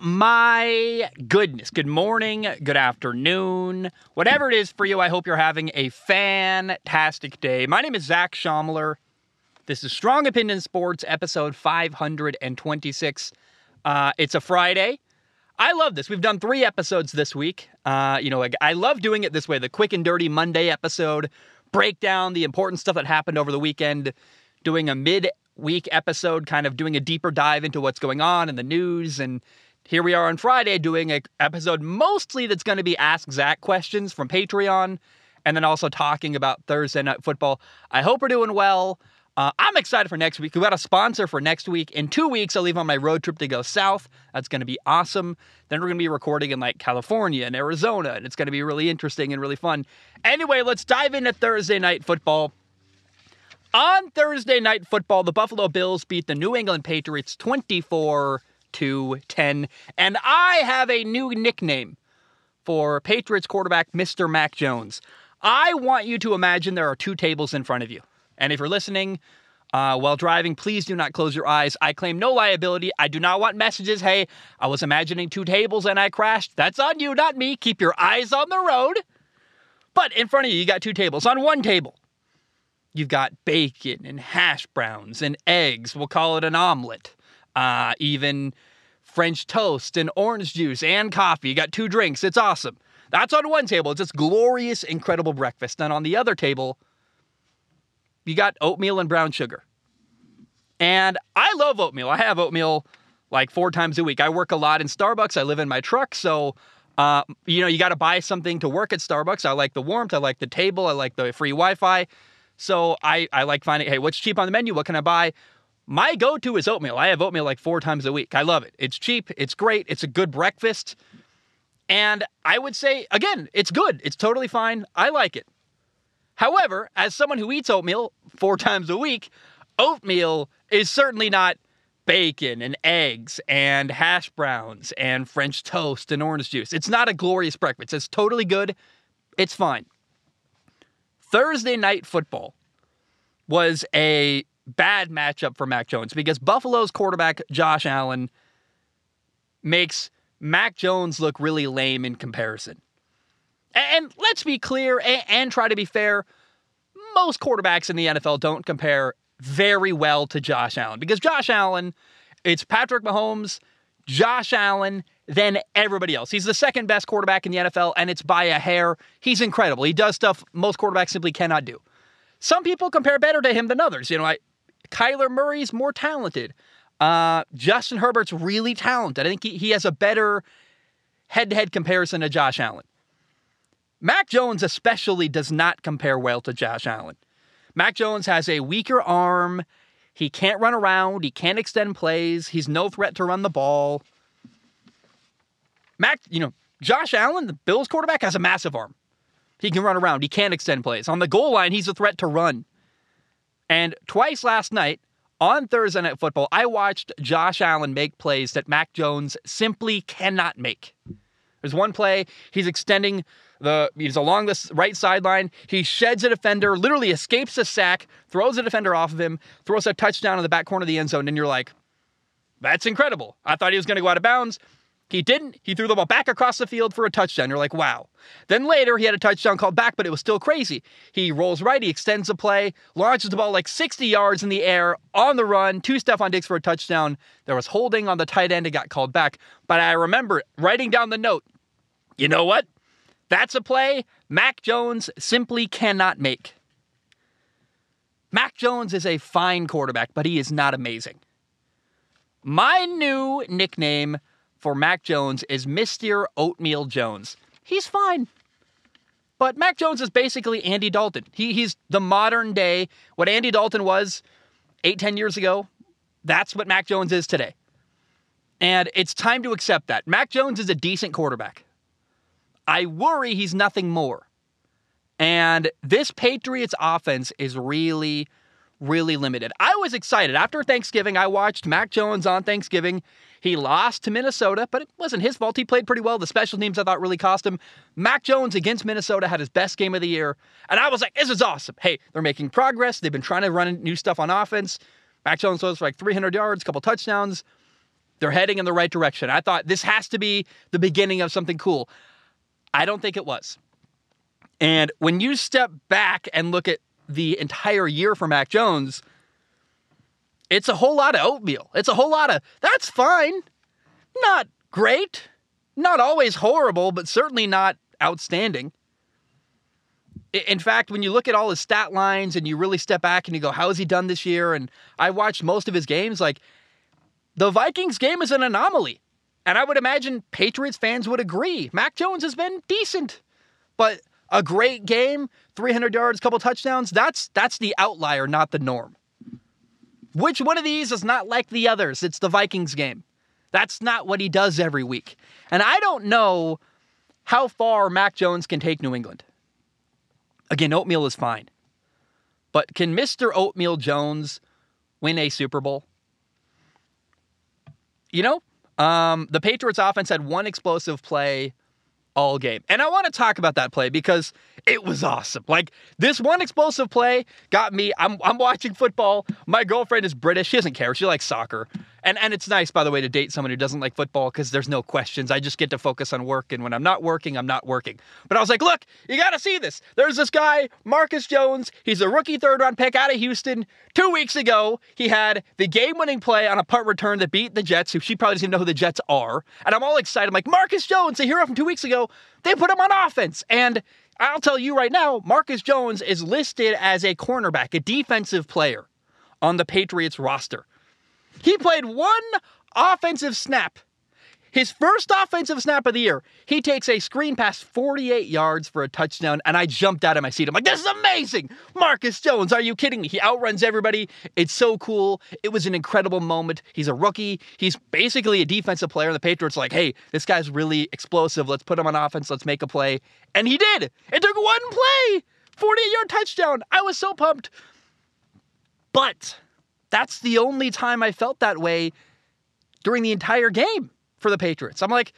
my goodness. Good morning, good afternoon, whatever it is for you. I hope you're having a fantastic day. My name is Zach Schomler. This is Strong Opinion Sports, episode 526. Uh, it's a Friday. I love this. We've done three episodes this week. Uh, you know, I love doing it this way the quick and dirty Monday episode, break down the important stuff that happened over the weekend, doing a mid week episode, kind of doing a deeper dive into what's going on in the news. And here we are on Friday doing an episode mostly that's going to be Ask Zach questions from Patreon, and then also talking about Thursday Night Football. I hope we're doing well. Uh, I'm excited for next week. We've got a sponsor for next week. In two weeks, I'll leave on my road trip to go south. That's going to be awesome. Then we're going to be recording in like California and Arizona, and it's going to be really interesting and really fun. Anyway, let's dive into Thursday night football. On Thursday night football, the Buffalo Bills beat the New England Patriots 24 to 10, and I have a new nickname for Patriots quarterback Mr. Mac Jones. I want you to imagine there are two tables in front of you. And if you're listening uh, while driving, please do not close your eyes. I claim no liability. I do not want messages. Hey, I was imagining two tables and I crashed. That's on you, not me. Keep your eyes on the road. But in front of you, you got two tables. On one table, you've got bacon and hash browns and eggs. We'll call it an omelet. Uh, even French toast and orange juice and coffee. You got two drinks. It's awesome. That's on one table. It's this glorious, incredible breakfast. And on the other table, you got oatmeal and brown sugar. And I love oatmeal. I have oatmeal like four times a week. I work a lot in Starbucks. I live in my truck. So, uh, you know, you got to buy something to work at Starbucks. I like the warmth. I like the table. I like the free Wi Fi. So I, I like finding, hey, what's cheap on the menu? What can I buy? My go to is oatmeal. I have oatmeal like four times a week. I love it. It's cheap. It's great. It's a good breakfast. And I would say, again, it's good. It's totally fine. I like it. However, as someone who eats oatmeal four times a week, oatmeal is certainly not bacon and eggs and hash browns and French toast and orange juice. It's not a glorious breakfast. It's totally good. It's fine. Thursday night football was a bad matchup for Mac Jones because Buffalo's quarterback, Josh Allen, makes Mac Jones look really lame in comparison. And let's be clear and, try to be fair. Most quarterbacks in the NFL don't compare very well to Josh Allen because Josh Allen, it's Patrick Mahomes, Josh Allen, then everybody else. He's the second best quarterback in the NFL, and it's by a hair. He's incredible. He does stuff most quarterbacks simply cannot do. Some people compare better to him than others. You know, I, Kyler Murray's more talented. Uh, Justin Herbert's really talented. I think he, he has a better head to head comparison to Josh Allen. Mac Jones, especially, does not compare well to Josh Allen. Mac Jones has a weaker arm. He can't run around. He can't extend plays. He's no threat to run the ball. Mac, you know, Josh Allen, the Bills quarterback, has a massive arm. He can run around. He can't extend plays. On the goal line, he's a threat to run. And twice last night on Thursday Night Football, I watched Josh Allen make plays that Mac Jones simply cannot make. There's one play, he's extending the he's along this right sideline. He sheds a defender, literally escapes a sack, throws a defender off of him, throws a touchdown in the back corner of the end zone, and you're like, that's incredible. I thought he was going to go out of bounds. He didn't. He threw the ball back across the field for a touchdown. You're like, wow. Then later, he had a touchdown called back, but it was still crazy. He rolls right, he extends the play, launches the ball like 60 yards in the air on the run, to Stefon Diggs for a touchdown. There was holding on the tight end, it got called back. But I remember writing down the note. You know what? That's a play Mac Jones simply cannot make. Mac Jones is a fine quarterback, but he is not amazing. My new nickname for Mac Jones is Mr. Oatmeal Jones. He's fine. But Mac Jones is basically Andy Dalton. He, he's the modern day, what Andy Dalton was eight, ten years ago. That's what Mac Jones is today. And it's time to accept that. Mac Jones is a decent quarterback. I worry he's nothing more. And this Patriots offense is really, really limited. I was excited. After Thanksgiving, I watched Mac Jones on Thanksgiving. He lost to Minnesota, but it wasn't his fault. He played pretty well. The special teams I thought really cost him. Mac Jones against Minnesota had his best game of the year. And I was like, this is awesome. Hey, they're making progress. They've been trying to run new stuff on offense. Mac Jones for like 300 yards, a couple touchdowns. They're heading in the right direction. I thought this has to be the beginning of something cool. I don't think it was. And when you step back and look at the entire year for Mac Jones, it's a whole lot of oatmeal. It's a whole lot of that's fine. Not great. Not always horrible, but certainly not outstanding. In fact, when you look at all his stat lines and you really step back and you go, how has he done this year? And I watched most of his games, like the Vikings game is an anomaly. And I would imagine Patriots fans would agree. Mac Jones has been decent. But a great game, 300 yards, couple touchdowns, that's that's the outlier, not the norm. Which one of these is not like the others? It's the Vikings game. That's not what he does every week. And I don't know how far Mac Jones can take New England. Again, oatmeal is fine. But can Mr. Oatmeal Jones win a Super Bowl? You know, um, the Patriots offense had one explosive play all game. And I want to talk about that play because it was awesome. Like this one explosive play got me. I'm I'm watching football. My girlfriend is British. She doesn't care. She likes soccer. And and it's nice by the way to date someone who doesn't like football because there's no questions. I just get to focus on work and when I'm not working, I'm not working. But I was like, "Look, you got to see this. There's this guy, Marcus Jones. He's a rookie third round pick out of Houston. 2 weeks ago, he had the game-winning play on a punt return that beat the Jets, who she probably doesn't even know who the Jets are. And I'm all excited. I'm like, "Marcus Jones, the hero from 2 weeks ago, they put him on offense." And I'll tell you right now, Marcus Jones is listed as a cornerback, a defensive player on the Patriots roster. He played one offensive snap. His first offensive snap of the year, he takes a screen pass 48 yards for a touchdown, and I jumped out of my seat. I'm like, this is amazing! Marcus Jones, are you kidding me? He outruns everybody. It's so cool. It was an incredible moment. He's a rookie. He's basically a defensive player. and The Patriots like, hey, this guy's really explosive. Let's put him on offense. Let's make a play. And he did. It took one play. 48 yard touchdown. I was so pumped. But that's the only time I felt that way during the entire game for the Patriots. I'm like,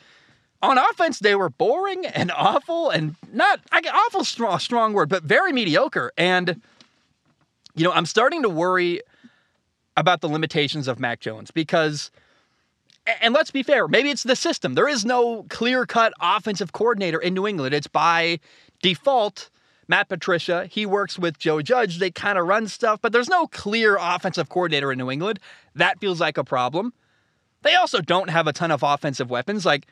on offense, they were boring and awful and not I awful strong strong word, but very mediocre. And you know, I'm starting to worry about the limitations of Mac Jones because and let's be fair, maybe it's the system. There is no clear-cut offensive coordinator in New England. It's by default Matt Patricia, he works with Joe Judge. They kind of run stuff, but there's no clear offensive coordinator in New England. That feels like a problem. They also don't have a ton of offensive weapons. Like,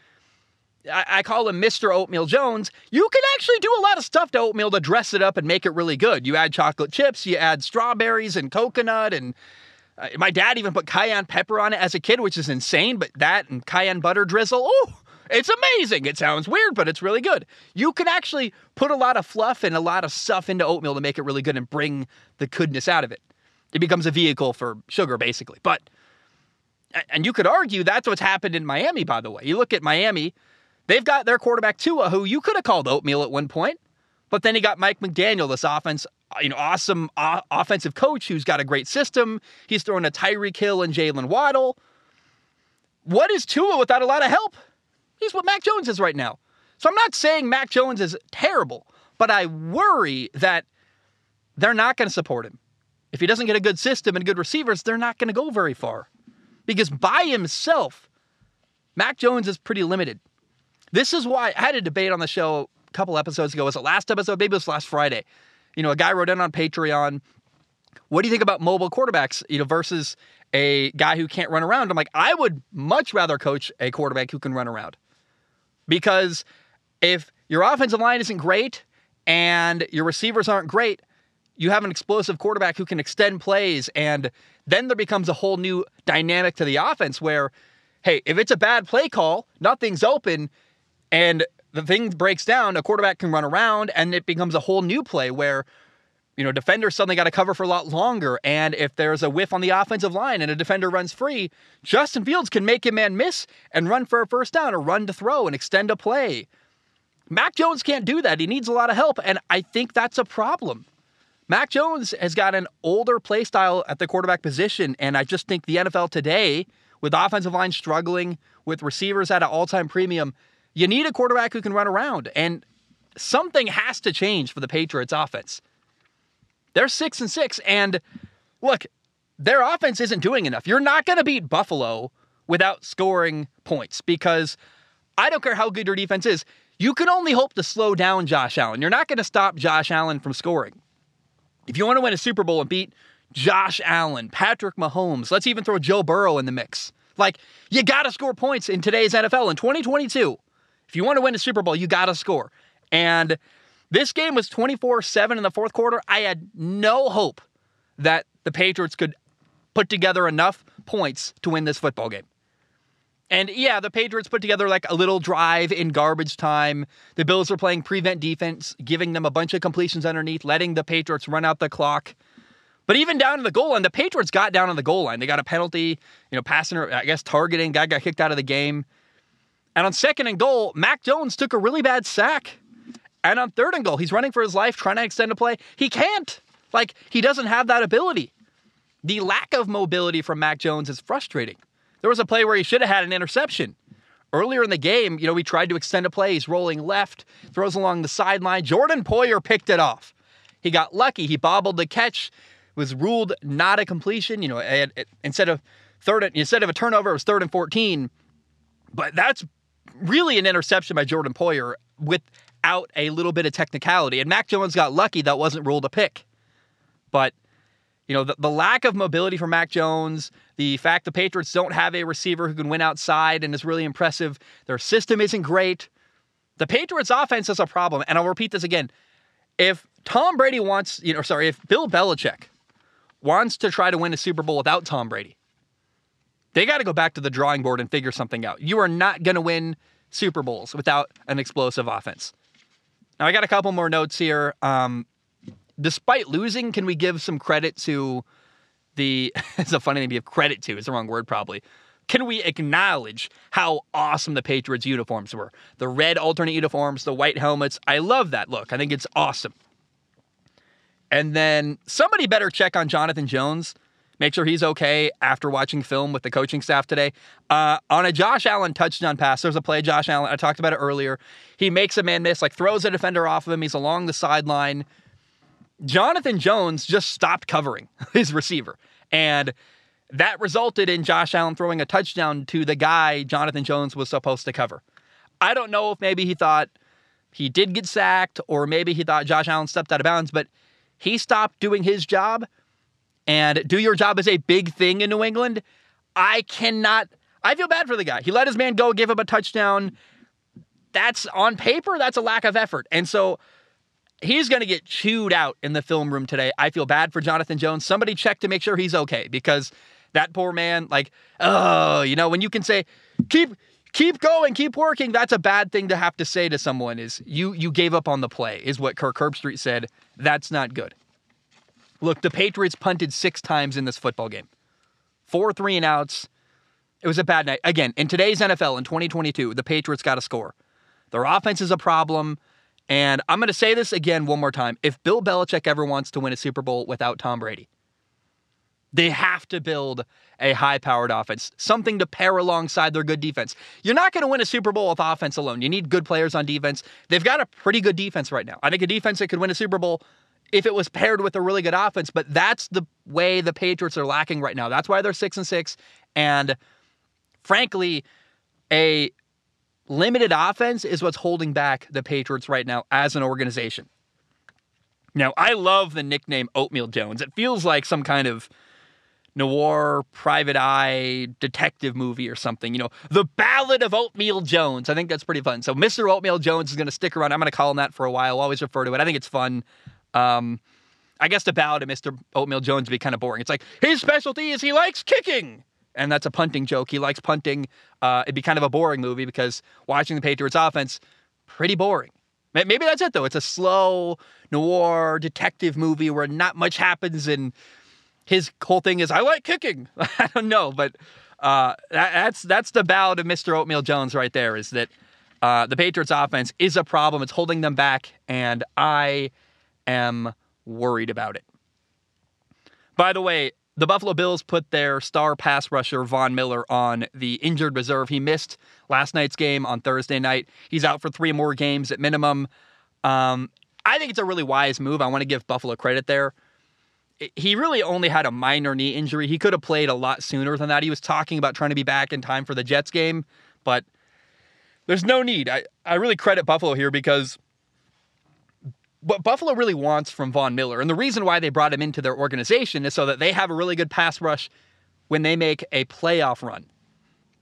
I, I call him Mr. Oatmeal Jones. You can actually do a lot of stuff to oatmeal to dress it up and make it really good. You add chocolate chips, you add strawberries and coconut, and uh, my dad even put cayenne pepper on it as a kid, which is insane, but that and cayenne butter drizzle, oh, it's amazing. It sounds weird, but it's really good. You can actually put a lot of fluff and a lot of stuff into oatmeal to make it really good and bring the goodness out of it. It becomes a vehicle for sugar, basically. But, and you could argue that's what's happened in Miami, by the way. You look at Miami, they've got their quarterback Tua, who you could have called oatmeal at one point, but then he got Mike McDaniel, this offense, you know, awesome uh, offensive coach who's got a great system. He's throwing a Tyreek Hill and Jaylen Waddle. What is Tua without a lot of help? He's what Mac Jones is right now. So I'm not saying Mac Jones is terrible, but I worry that they're not going to support him. If he doesn't get a good system and good receivers, they're not going to go very far. Because by himself, Mac Jones is pretty limited. This is why I had a debate on the show a couple episodes ago. Was it last episode? Maybe it was last Friday. You know, a guy wrote in on Patreon. What do you think about mobile quarterbacks, you know, versus a guy who can't run around? I'm like, I would much rather coach a quarterback who can run around. Because if your offensive line isn't great and your receivers aren't great, you have an explosive quarterback who can extend plays. And then there becomes a whole new dynamic to the offense where, hey, if it's a bad play call, nothing's open, and the thing breaks down, a quarterback can run around and it becomes a whole new play where, you know, defenders suddenly got to cover for a lot longer. And if there's a whiff on the offensive line and a defender runs free, Justin Fields can make a man miss and run for a first down or run to throw and extend a play. Mac Jones can't do that. He needs a lot of help. And I think that's a problem. Mac Jones has got an older play style at the quarterback position. And I just think the NFL today, with offensive line struggling, with receivers at an all time premium, you need a quarterback who can run around. And something has to change for the Patriots offense. They're six and six. And look, their offense isn't doing enough. You're not going to beat Buffalo without scoring points because I don't care how good your defense is. You can only hope to slow down Josh Allen. You're not going to stop Josh Allen from scoring. If you want to win a Super Bowl and beat Josh Allen, Patrick Mahomes, let's even throw Joe Burrow in the mix. Like, you got to score points in today's NFL in 2022. If you want to win a Super Bowl, you got to score. And this game was 24 7 in the fourth quarter. I had no hope that the Patriots could put together enough points to win this football game. And yeah, the Patriots put together like a little drive in garbage time. The Bills were playing prevent defense, giving them a bunch of completions underneath, letting the Patriots run out the clock. But even down to the goal line, the Patriots got down on the goal line. They got a penalty, you know, passing, or I guess, targeting. Guy got kicked out of the game. And on second and goal, Mac Jones took a really bad sack. And on third and goal, he's running for his life, trying to extend a play. He can't. Like, he doesn't have that ability. The lack of mobility from Mac Jones is frustrating. There was a play where he should have had an interception. Earlier in the game, you know, we tried to extend a play. He's rolling left, throws along the sideline. Jordan Poyer picked it off. He got lucky. He bobbled the catch, was ruled not a completion. You know, it, it, instead of third, instead of a turnover, it was third and 14. But that's really an interception by Jordan Poyer without a little bit of technicality. And Mac Jones got lucky that wasn't ruled a pick. But you know, the, the lack of mobility for Mac Jones, the fact the Patriots don't have a receiver who can win outside and is really impressive. Their system isn't great. The Patriots offense is a problem. And I'll repeat this again. If Tom Brady wants, you know, sorry, if Bill Belichick wants to try to win a Super Bowl without Tom Brady, they got to go back to the drawing board and figure something out. You are not going to win Super Bowls without an explosive offense. Now, I got a couple more notes here. Um, despite losing, can we give some credit to the? it's a funny thing to give credit to. It's the wrong word, probably. Can we acknowledge how awesome the Patriots uniforms were? The red alternate uniforms, the white helmets. I love that look. I think it's awesome. And then somebody better check on Jonathan Jones. Make sure he's okay after watching film with the coaching staff today. Uh, on a Josh Allen touchdown pass, there's a play, Josh Allen, I talked about it earlier. He makes a man miss, like throws a defender off of him. He's along the sideline. Jonathan Jones just stopped covering his receiver. And that resulted in Josh Allen throwing a touchdown to the guy Jonathan Jones was supposed to cover. I don't know if maybe he thought he did get sacked or maybe he thought Josh Allen stepped out of bounds, but he stopped doing his job. And do your job is a big thing in New England. I cannot, I feel bad for the guy. He let his man go, gave him a touchdown. That's on paper, that's a lack of effort. And so he's going to get chewed out in the film room today. I feel bad for Jonathan Jones. Somebody check to make sure he's okay because that poor man, like, oh, you know, when you can say, keep keep going, keep working, that's a bad thing to have to say to someone is you you gave up on the play, is what Kirk Herbstreit said. That's not good. Look, the Patriots punted six times in this football game. Four three and outs. It was a bad night. Again, in today's NFL in 2022, the Patriots got to score. Their offense is a problem. And I'm going to say this again one more time. If Bill Belichick ever wants to win a Super Bowl without Tom Brady, they have to build a high powered offense, something to pair alongside their good defense. You're not going to win a Super Bowl with offense alone. You need good players on defense. They've got a pretty good defense right now. I think a defense that could win a Super Bowl if it was paired with a really good offense, but that's the way the Patriots are lacking right now. That's why they're 6 and 6 and frankly a limited offense is what's holding back the Patriots right now as an organization. Now, I love the nickname Oatmeal Jones. It feels like some kind of noir, private eye, detective movie or something. You know, the Ballad of Oatmeal Jones. I think that's pretty fun. So, Mr. Oatmeal Jones is going to stick around. I'm going to call him that for a while. Always refer to it. I think it's fun. Um, I guess the ballad of Mr. Oatmeal Jones would be kind of boring. It's like his specialty is he likes kicking and that's a punting joke. He likes punting. Uh, it'd be kind of a boring movie because watching the Patriots offense, pretty boring. Maybe that's it though. It's a slow noir detective movie where not much happens, and his whole thing is I like kicking. I don't know, but uh, that, that's that's the ballad of Mr. Oatmeal Jones right there. Is that uh, the Patriots offense is a problem. It's holding them back, and I am worried about it. By the way, the Buffalo Bills put their star pass rusher, Von Miller, on the injured reserve. He missed last night's game on Thursday night. He's out for three more games at minimum. Um, I think it's a really wise move. I want to give Buffalo credit there. he really only had a minor knee injury. He could have played a lot sooner than that. He was talking about trying to be back in time for the Jets game, but there's no need. I, I really credit Buffalo here because what Buffalo really wants from Von Miller, and the reason why they brought him into their organization is so that they have a really good pass rush when they make a playoff run.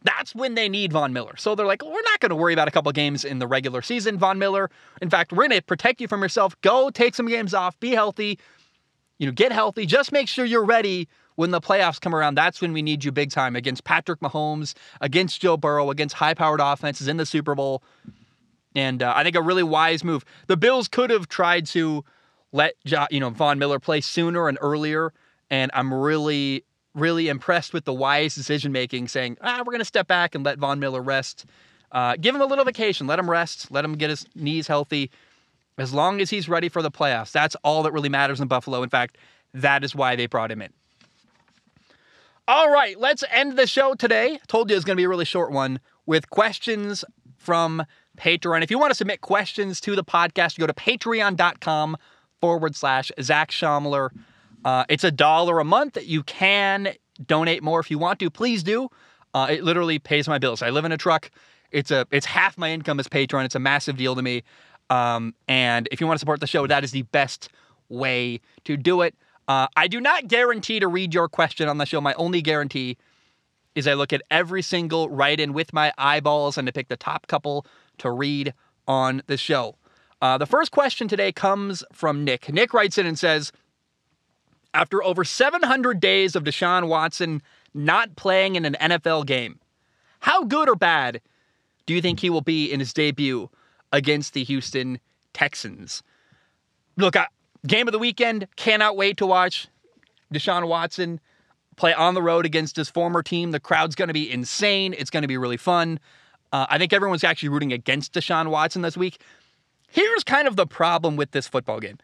That's when they need Von Miller. So they're like, we're not going to worry about a couple games in the regular season, Von Miller. In fact, we're going to protect you from yourself. Go take some games off, be healthy, you know, get healthy. Just make sure you're ready when the playoffs come around. That's when we need you big time against Patrick Mahomes, against Joe Burrow, against high-powered offenses in the Super Bowl. And uh, I think a really wise move. The Bills could have tried to let you know Von Miller play sooner and earlier, and I'm really really impressed with the wise decision making, saying, ah, we're going to step back and let Von Miller rest. Uh, give him a little vacation. Let him rest. Let him get his knees healthy. As long as he's ready for the playoffs, that's all that really matters in Buffalo. In fact, that is why they brought him in. All right, let's end the show today. Told you it was going to be a really short one with questions from Patreon. If you want to submit questions to the podcast, you go to patreon.com forward slash Zach Schaumler. Uh, it's a dollar a month. You can donate more if you want to. Please do. Uh, it literally pays my bills. I live in a truck. It's a it's half my income as Patreon. It's a massive deal to me. Um, and if you want to support the show, that is the best way to do it. Uh, I do not guarantee to read your question on the show. My only guarantee is I look at every single write in with my eyeballs and to pick the top couple to read on the show. Uh, the first question today comes from Nick. Nick writes in and says, after over 700 days of Deshaun Watson not playing in an NFL game, how good or bad do you think he will be in his debut against the Houston Texans? Look, game of the weekend, cannot wait to watch Deshaun Watson play on the road against his former team. The crowd's going to be insane. It's going to be really fun. Uh, I think everyone's actually rooting against Deshaun Watson this week. Here's kind of the problem with this football game.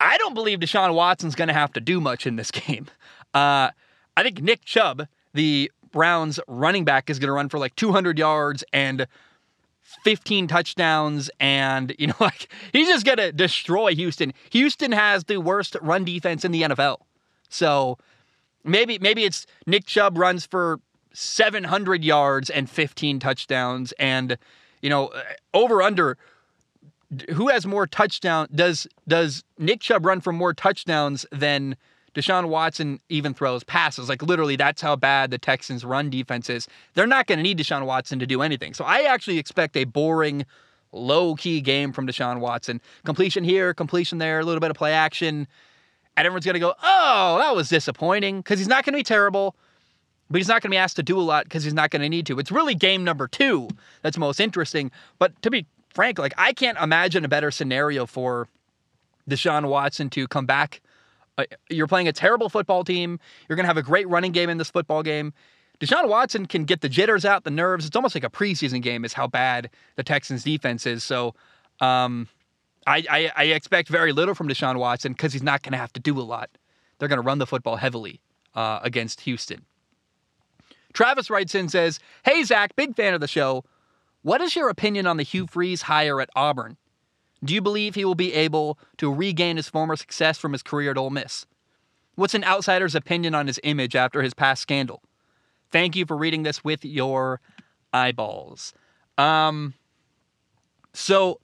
I don't believe Deshaun Watson's going to have to do much in this game. Uh, I think Nick Chubb, the Browns running back, is going to run for like 200 yards and 15 touchdowns. And, you know, like he's just going to destroy Houston. Houston has the worst run defense in the NFL. So maybe, maybe it's Nick Chubb runs for 700 yards and 15 touchdowns. And, you know, uh, over under who has more touchdown? Does does Nick Chubb run for more touchdowns than Deshaun Watson even throws passes? Like literally, that's how bad the Texans' run defense is. They're not going to need Deshaun Watson to do anything. So I actually expect a boring, low key game from Deshaun Watson. Completion here, completion there, a little bit of play action, and everyone's going to go, "Oh, that was disappointing," because he's not going to be terrible. But he's not going to be asked to do a lot because he's not going to need to. It's really game number two that's most interesting. But to be frank, like I can't imagine a better scenario for Deshaun Watson to come back. Uh, you're playing a terrible football team. You're going to have a great running game in this football game. Deshaun Watson can get the jitters out, the nerves. It's almost like a preseason game, is how bad the Texans' defense is. So, um, I, I, I, expect very little from Deshaun Watson because he's not going to have to do a lot. They're going to run the football heavily uh, against Houston. Travis writes in says, "Hey Zach, big fan of the show. What is your opinion on the Hugh Freeze hire at Auburn? Do you believe he will be able to regain his former success from his career at Ole Miss? What's an outsider's opinion on his image after his past scandal? Thank you for reading this with your eyeballs. Um, so,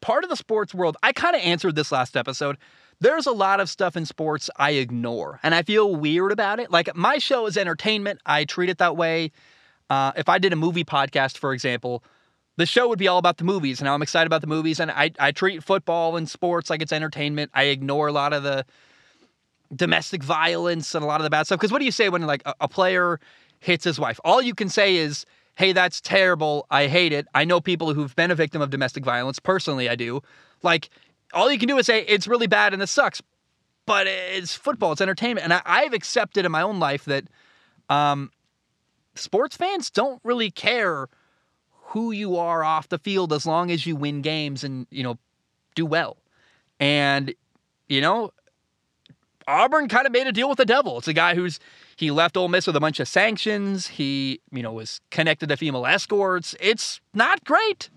part of the sports world, I kind of answered this last episode. There's a lot of stuff in sports I ignore, and I feel weird about it. Like, my show is entertainment, I treat it that way. Uh, if I did a movie podcast, for example, the show would be all about the movies and I'm excited about the movies. And I, I treat football and sports like it's entertainment. I ignore a lot of the domestic violence and a lot of the bad stuff. Because what do you say when like a, a player hits his wife? All you can say is, hey, that's terrible. I hate it. I know people who've been a victim of domestic violence. Personally, I do. Like, all you can do is say, it's really bad and this sucks. But it's football, it's entertainment. And I, have accepted in my own life that um, sports fans don't really care who you are off the field as long as you win games and, you know, do well. And, you know, Auburn kind of made a deal with the devil. It's a guy who's he left Ole Miss with a bunch of sanctions. He, you know, was connected to female escorts. It's not great.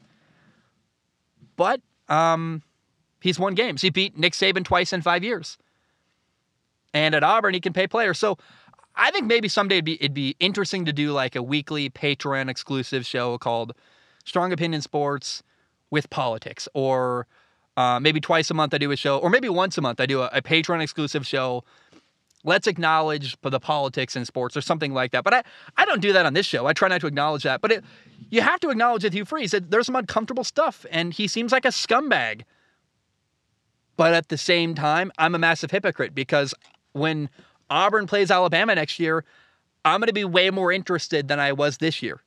But um he's won games. He beat Nick Saban twice in 5 years. And at Auburn, he can pay players. So I think maybe someday it'd be it'd be interesting to do like a weekly Patreon exclusive show called Strong Opinion Sports with Politics, or uh, maybe twice a month I do a show, or maybe once a month I do a, a Patreon exclusive show. Let's acknowledge the politics in sports or something like that. But I, I don't do that on this show. I try not to acknowledge that. But it, you have to acknowledge with Hugh Freeze that there's some uncomfortable stuff, and he seems like a scumbag. But at the same time, I'm a massive hypocrite because when Auburn plays Alabama next year, I'm going to be way more interested than I was this year.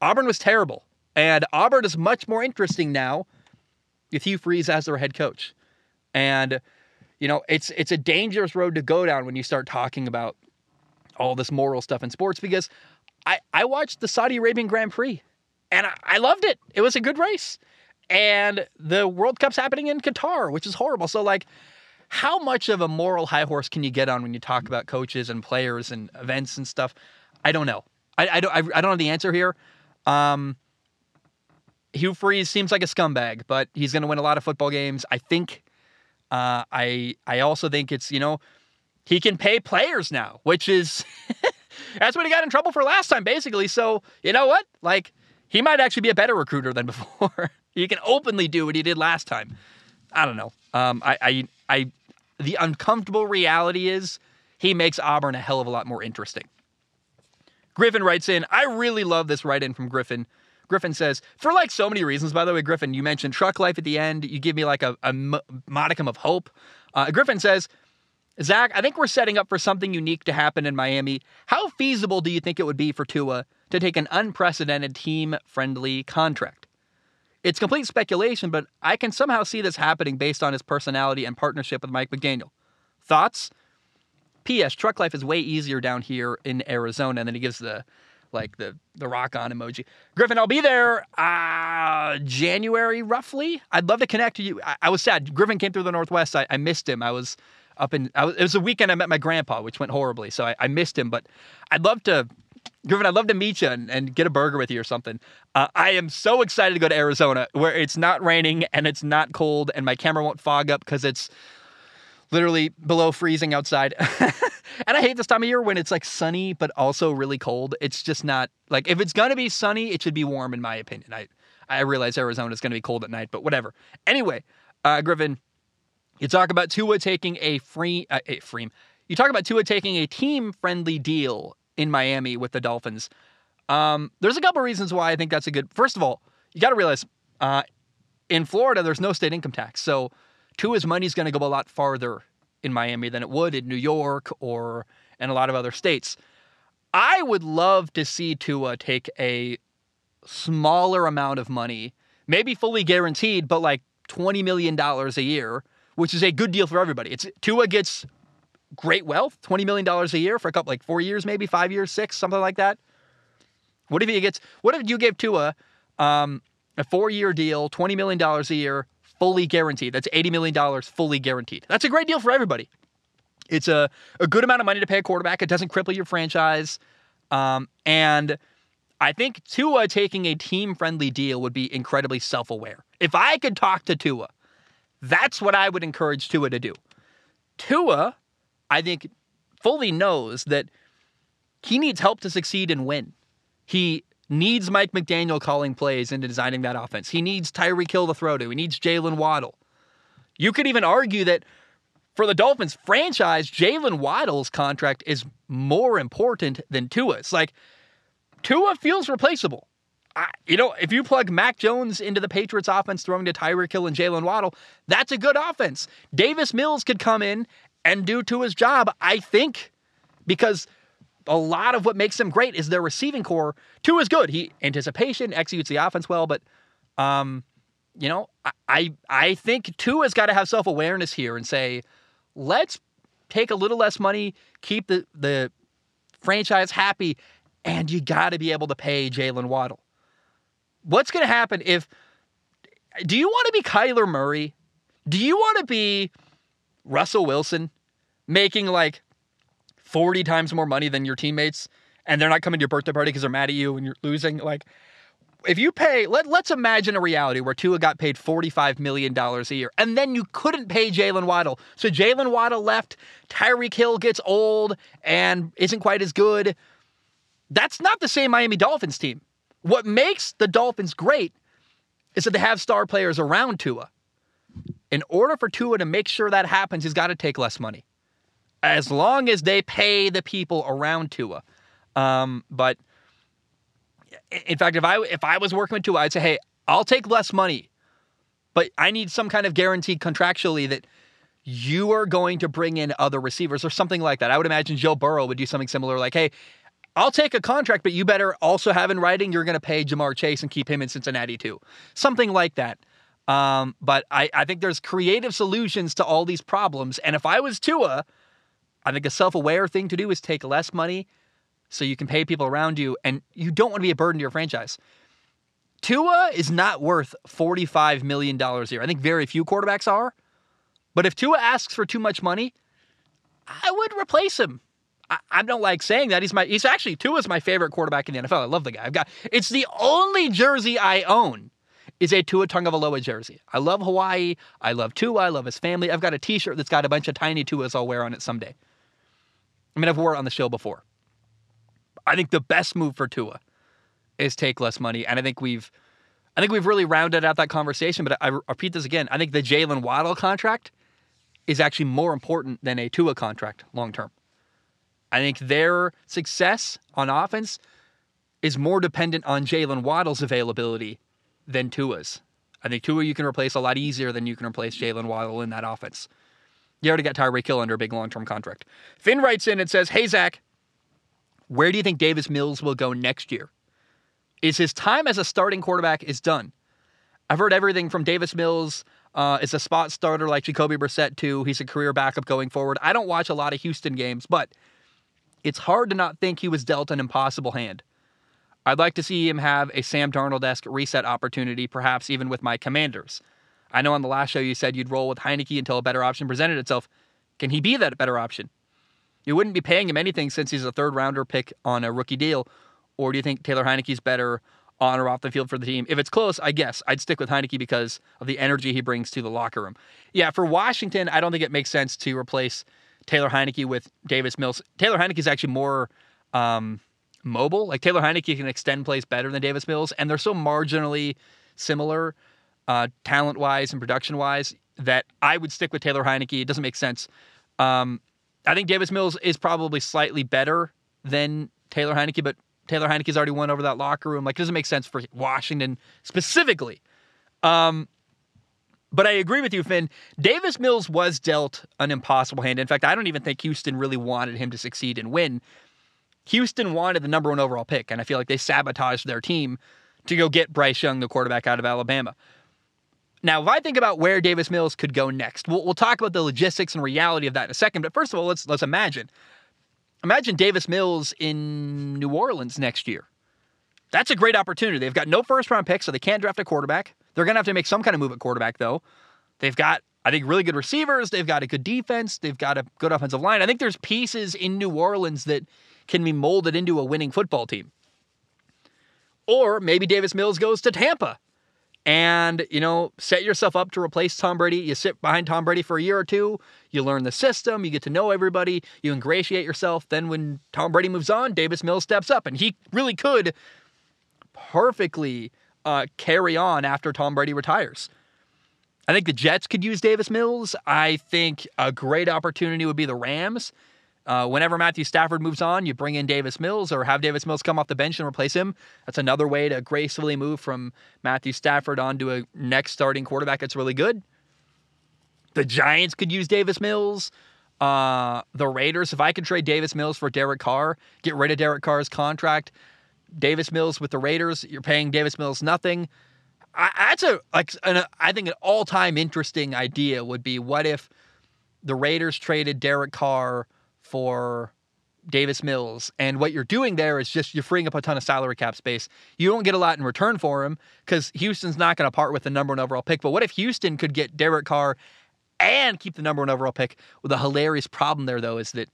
Auburn was terrible, and Auburn is much more interesting now with Hugh Freeze as their head coach. And you know, it's it's a dangerous road to go down when you start talking about all this moral stuff in sports because I I watched the Saudi Arabian Grand Prix and I, I loved it. It was a good race. And the World Cup's happening in Qatar, which is horrible. So like how much of a moral high horse can you get on when you talk about coaches and players and events and stuff? I don't know. I, I don't. I, I don't know the answer here. Um, Hugh Freeze seems like a scumbag, but he's going to win a lot of football games. I think. Uh, I I also think it's you know he can pay players now, which is that's what he got in trouble for last time, basically. So you know what? Like he might actually be a better recruiter than before. he can openly do what he did last time. I don't know. Um, I I I the uncomfortable reality is he makes Auburn a hell of a lot more interesting. Griffin writes in, I really love this write in from Griffin. Griffin says, for like so many reasons, by the way, Griffin, you mentioned truck life at the end. You give me like a, a modicum of hope. Uh, Griffin says, Zach, I think we're setting up for something unique to happen in Miami. How feasible do you think it would be for Tua to take an unprecedented team friendly contract? It's complete speculation, but I can somehow see this happening based on his personality and partnership with Mike McDaniel. Thoughts? P.S. Truck life is way easier down here in Arizona. And then he gives the like the the rock on emoji. Griffin, I'll be there uh January roughly. I'd love to connect to you. I, I was sad. Griffin came through the Northwest. I, I missed him. I was up in I was, it was a weekend I met my grandpa, which went horribly. So I, I missed him, but I'd love to Griffin, I'd love to meet you and, and get a burger with you or something. Uh, I am so excited to go to Arizona where it's not raining and it's not cold and my camera won't fog up because it's literally below freezing outside. and I hate this time of year when it's like sunny but also really cold. It's just not like if it's gonna be sunny, it should be warm in my opinion. I I realize Arizona is gonna be cold at night, but whatever. Anyway, uh, Griffin, you talk about Tua taking a free uh, a free. You talk about Tua taking a team friendly deal in Miami with the Dolphins. Um, there's a couple reasons why I think that's a good. First of all, you got to realize uh, in Florida there's no state income tax, so Tua's money's going to go a lot farther in Miami than it would in New York or in a lot of other states. I would love to see Tua take a smaller amount of money, maybe fully guaranteed, but like twenty million dollars a year, which is a good deal for everybody. It's Tua gets great wealth, $20 million a year for a couple, like four years, maybe five years, six, something like that. What if he gets, what if you gave Tua um, a four year deal, $20 million a year, fully guaranteed? That's $80 million fully guaranteed. That's a great deal for everybody. It's a, a good amount of money to pay a quarterback. It doesn't cripple your franchise. Um, and I think Tua taking a team friendly deal would be incredibly self aware. If I could talk to Tua, that's what I would encourage Tua to do. Tua I think, fully knows that he needs help to succeed and win. He needs Mike McDaniel calling plays and designing that offense. He needs Tyreek Hill to throw to. He needs Jaylen Waddle. You could even argue that for the Dolphins franchise, Jaylen Waddle's contract is more important than Tua's. Like, Tua feels replaceable. I, you know, if you plug Mac Jones into the Patriots offense throwing to Tyreek Hill and Jaylen Waddle, that's a good offense. Davis Mills could come in and do to his job, I think, because a lot of what makes him great is their receiving corps. Tua is good. He anticipation executes the offense well, but um, you know, I I, I think Tua's got to have self awareness here and say, let's take a little less money, keep the the franchise happy, and you got to be able to pay Jaylen Waddle. What's going to happen if? Do you want to be Kyler Murray? Do you want to be Russell Wilson making like 40 times more money than your teammates and they're not coming to your birthday party because they're mad at you and you're losing. Like, if you pay, let, let's imagine a reality where Tua got paid $45 million a year, and then you couldn't pay Jaylen Waddle. So Jaylen Waddle left, Tyreek Hill gets old and isn't quite as good. That's not the same Miami Dolphins team. What makes the Dolphins great is that they have star players around Tua. In order for Tua to make sure that happens, he's got to take less money. As long as they pay the people around Tua. Um, but in fact, if I if I was working with Tua, I'd say, hey, I'll take less money, but I need some kind of guarantee contractually that you are going to bring in other receivers or something like that. I would imagine Joe Burrow would do something similar, like, hey, I'll take a contract, but you better also have in writing you're going to pay Ja'Marr Chase and keep him in Cincinnati too. Something like that. Um, but I, I think there's creative solutions to all these problems. And if I was Tua, I think a self aware thing to do is take less money so you can pay people around you and you don't want to be a burden to your franchise. Tua is not worth $45 million a year. I think very few quarterbacks are. But if Tua asks for too much money, I would replace him. I, don't like saying that. He's my he's actually Tua's my favorite quarterback in the NFL. I love the guy. I've got it's the only jersey I own is a Tua Tagovailoa jersey. I love Hawaii. I love Tua. I love his family. I've got a T-shirt that's got a bunch of tiny Tuas I'll wear on it someday. I mean, I've worn it on the show before. I think the best move for Tua is take less money, and I think we've, I think we've really rounded out that conversation. But I, I repeat this again: I think the Jaylen Waddle contract is actually more important than a Tua contract long term. I think their success on offense is more dependent on Jaylen Waddle's availability than Tua's. I think Tua you can replace a lot easier than you can replace Jaylen Waddle in that offense. You already got Tyreek Hill under a big long term contract. Finn writes in and says, Hey, Zach, where do you think Davis Mills will go next year? Is his time as a starting quarterback is done? I've heard everything from Davis Mills uh, is a spot starter like Jacoby Brissett too. He's a career backup going forward. I don't watch a lot of Houston games, but it's hard to not think he was dealt an impossible hand. I'd like to see him have a Sam Darnold-esque reset opportunity, perhaps even with my Commanders. I know on the last show you said you'd roll with Heinicke until a better option presented itself. Can he be that better option? You wouldn't be paying him anything since he's a third rounder pick on a rookie deal. Or do you think Taylor Heinicke's better on or off the field for the team? If it's close, I guess I'd stick with Heinicke because of the energy he brings to the locker room. Yeah, for Washington, I don't think it makes sense to replace Taylor Heinicke with Davis Mills. Taylor Heinicke is actually more um, mobile. Like Taylor Heinicke can extend plays better than Davis Mills, and they're so marginally similar, uh, talent wise and production wise, that I would stick with Taylor Heinicke. It doesn't make sense. Um, I think Davis Mills is probably slightly better than Taylor Heinicke, but Taylor Heinicke's already won over that locker room. Like, it doesn't make sense for Washington specifically. Um, but I agree with you, Finn. Davis Mills was dealt an impossible hand. In fact, I don't even think Houston really wanted him to succeed and win. Houston wanted the number one overall pick, and I feel like they sabotaged their team to go get Bryce Young, the quarterback out of Alabama. Now, if I think about where Davis Mills could go next, we'll, we'll talk about the logistics and reality of that in a second. But first of all, let's let's imagine. Imagine Davis Mills in New Orleans next year. That's a great opportunity. They've got no first round pick, so they can't draft a quarterback. They're to have to make some kind of move at quarterback, though. They've got, I think, really good receivers. They've got a good defense. They've got a good offensive line. I think there's pieces in New Orleans that can be molded into a winning football team. Or maybe Davis Mills goes to Tampa and you know set yourself up to replace Tom Brady. You sit behind Tom Brady for a year or two. You learn the system. You get to know everybody. You ingratiate yourself. Then when Tom Brady moves on, Davis Mills steps up, and he really could perfectly uh, carry on after Tom Brady retires. I think the Jets could use Davis Mills. I think a great opportunity would be the Rams. Uh, whenever Matthew Stafford moves on, you bring in Davis Mills or have Davis Mills come off the bench and replace him. That's another way to gracefully move from Matthew Stafford onto a next starting quarterback that's really good. The Giants could use Davis Mills. Uh, the Raiders, if I could trade Davis Mills for Derek Carr, get rid of Derek Carr's contract, Davis Mills with the Raiders, you're paying Davis Mills nothing. I, that's a like an, I think an all-time interesting idea would be what if the Raiders traded Derek Carr for Davis Mills. And what you're doing there is just you're freeing up a ton of salary cap space. You don't get a lot in return for him because Houston's not going to part with the number one overall pick. But what if Houston could get Derek Carr and keep the number one overall pick? With a hilarious problem there, though, is that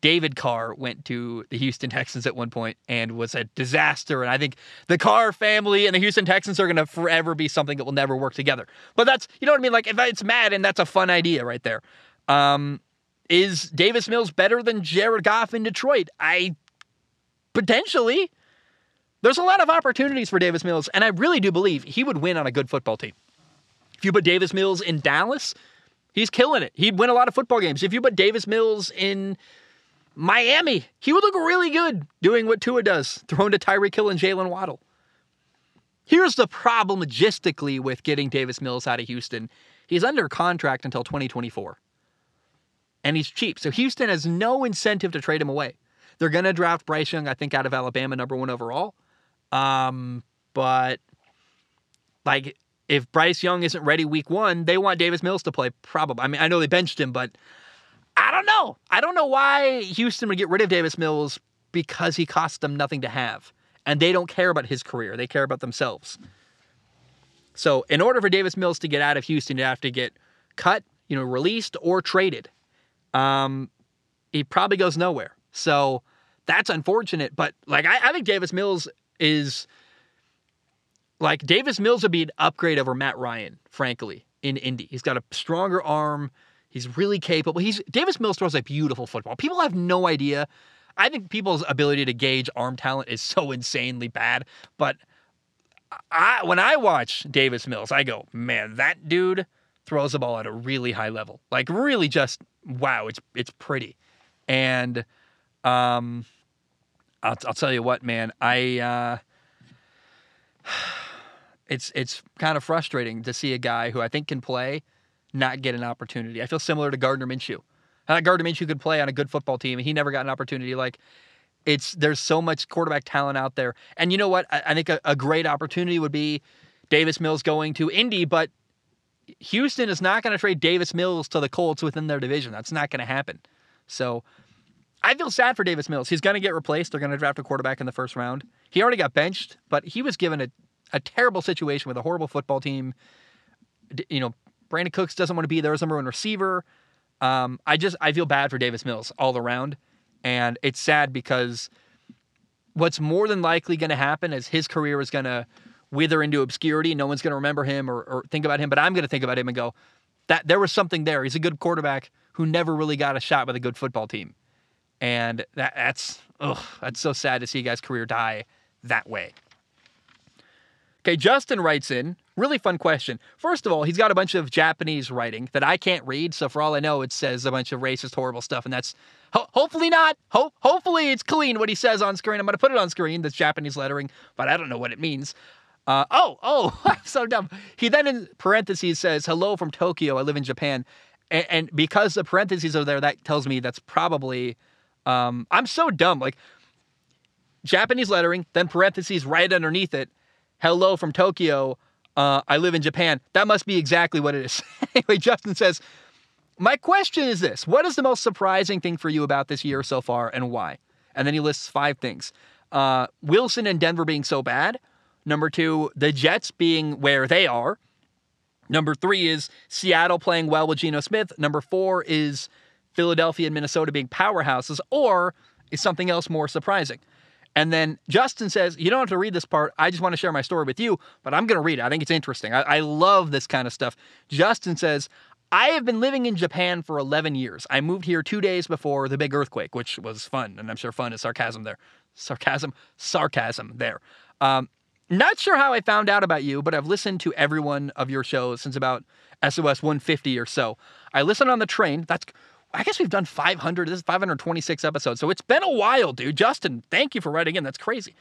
David Carr went to the Houston Texans at one point and was a disaster. And I think the Carr family and the Houston Texans are going to forever be something that will never work together. But that's, you know what I mean? Like, if it's mad and that's a fun idea right there. Um, is Davis Mills better than Jared Goff in Detroit? I potentially. There's a lot of opportunities for Davis Mills, and I really do believe he would win on a good football team. If you put Davis Mills in Dallas, he's killing it. He'd win a lot of football games. If you put Davis Mills in Miami, he would look really good doing what Tua does, throwing to Tyreek Hill and Jaylen Waddle. Here's the problem logistically with getting Davis Mills out of Houston. He's under contract until 2024. And he's cheap. So Houston has no incentive to trade him away. They're going to draft Bryce Young, I think, out of Alabama, number one overall. Um, but like, if Bryce Young isn't ready week one, they want Davis Mills to play. Probably. I mean, I know they benched him, but I don't know. I don't know why Houston would get rid of Davis Mills because he costs them nothing to have. And they don't care about his career, they care about themselves. So, in order for Davis Mills to get out of Houston, you have to get cut, you know, released or traded. Um, he probably goes nowhere. So that's unfortunate. But like, I, I think Davis Mills is like Davis Mills would be an upgrade over Matt Ryan, frankly, in Indy. He's got a stronger arm. He's really capable. He's Davis Mills throws a beautiful football. People have no idea. I think people's ability to gauge arm talent is so insanely bad. But I, when I watch Davis Mills, I go, man, that dude throws the ball at a really high level. Like really, just wow, it's it's pretty. And um, I'll, I'll tell you what, man, I. Uh, it's it's kind of frustrating to see a guy who I think can play not get an opportunity. I feel similar to Gardner Minshew. Uh, Gardner Minshew could play on a good football team, and he never got an opportunity. Like it's there's so much quarterback talent out there, and you know what? I, I think a, a great opportunity would be Davis Mills going to Indy, but Houston is not going to trade Davis Mills to the Colts within their division. That's not going to happen. So I feel sad for Davis Mills. He's going to get replaced. They're going to draft a quarterback in the first round. He already got benched, but he was given a, a terrible situation with a horrible football team. You know, Brandin Cooks doesn't want to be there as number one receiver. Um, I just I feel bad for Davis Mills all around, and it's sad because what's more than likely going to happen is his career is going to wither into obscurity. No one's going to remember him or, or think about him, but I'm going to think about him and go, that there was something there. He's a good quarterback who never really got a shot with a good football team, and that that's ugh, that's so sad to see a guy's career die that way. Okay, Justin writes in really fun question. First of all, he's got a bunch of Japanese writing that I can't read, so for all I know, it says a bunch of racist, horrible stuff, and that's ho- hopefully not. Ho- hopefully, it's clean what he says on screen. I'm going to put it on screen. That's Japanese lettering, but I don't know what it means. Uh, oh, oh, I'm so dumb. He then in parentheses says, "Hello from Tokyo. I live in Japan," and, and because the parentheses are there, that tells me that's probably. Um, I'm so dumb. Like Japanese lettering, then parentheses right underneath it. Hello from Tokyo. Uh, I live in Japan. That must be exactly what it is. anyway, Justin says, My question is this What is the most surprising thing for you about this year so far and why? And then he lists five things uh, Wilson and Denver being so bad. Number two, the Jets being where they are. Number three is Seattle playing well with Geno Smith. Number four is Philadelphia and Minnesota being powerhouses. Or is something else more surprising? And then Justin says, You don't have to read this part. I just want to share my story with you, but I'm going to read it. I think it's interesting. I, I, love this kind of stuff. Justin says, I have been living in Japan for 11 years. I moved here two days before the big earthquake, which was fun. And I'm sure fun is sarcasm there. Sarcasm, sarcasm there. Um, not sure how I found out about you, but I've listened to every one of your shows since about SOS 150 or so. I listened on the train. That's I guess we've done 500. This is 526 episodes. So it's been a while, dude. Justin, thank you for writing in. That's crazy.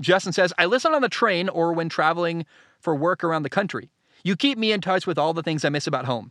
Justin says, I listen on the train or when traveling for work around the country. You keep me in touch with all the things I miss about home.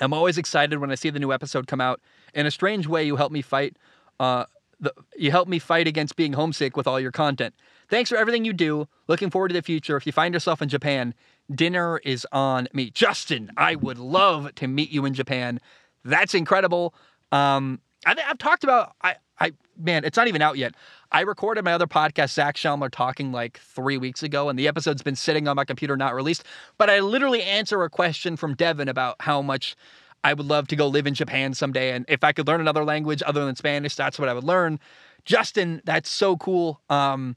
I'm always excited when I see the new episode come out. In a strange way, you help me fight. Uh, the, you help me fight against being homesick with all your content. Thanks for everything you do. Looking forward to the future. If you find yourself in Japan, dinner is on me. Justin, I would love to meet you in Japan. That's incredible. Um, I, have talked about I, I man, it's not even out yet. I recorded my other podcast, Zach Schaumler, talking like three weeks ago, and the episode's been sitting on my computer, not released. But I literally answer a question from Devin about how much I would love to go live in Japan someday. And if I could learn another language other than Spanish, that's what I would learn. Justin, that's so cool. Um,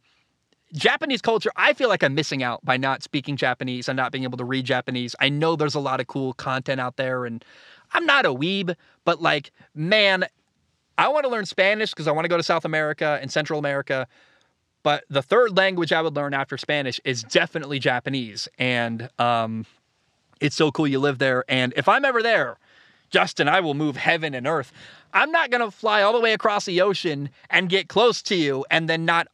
Japanese culture, I feel like I'm missing out by not speaking Japanese and not being able to read Japanese. I know there's a lot of cool content out there, and I'm not a weeb, but like, man, I want to learn Spanish because I want to go to South America and Central America. But the third language I would learn after Spanish is definitely Japanese. And um, it's so cool you live there. And if I'm ever there, Justin, I will move heaven and earth. I'm not going to fly all the way across the ocean and get close to you and then not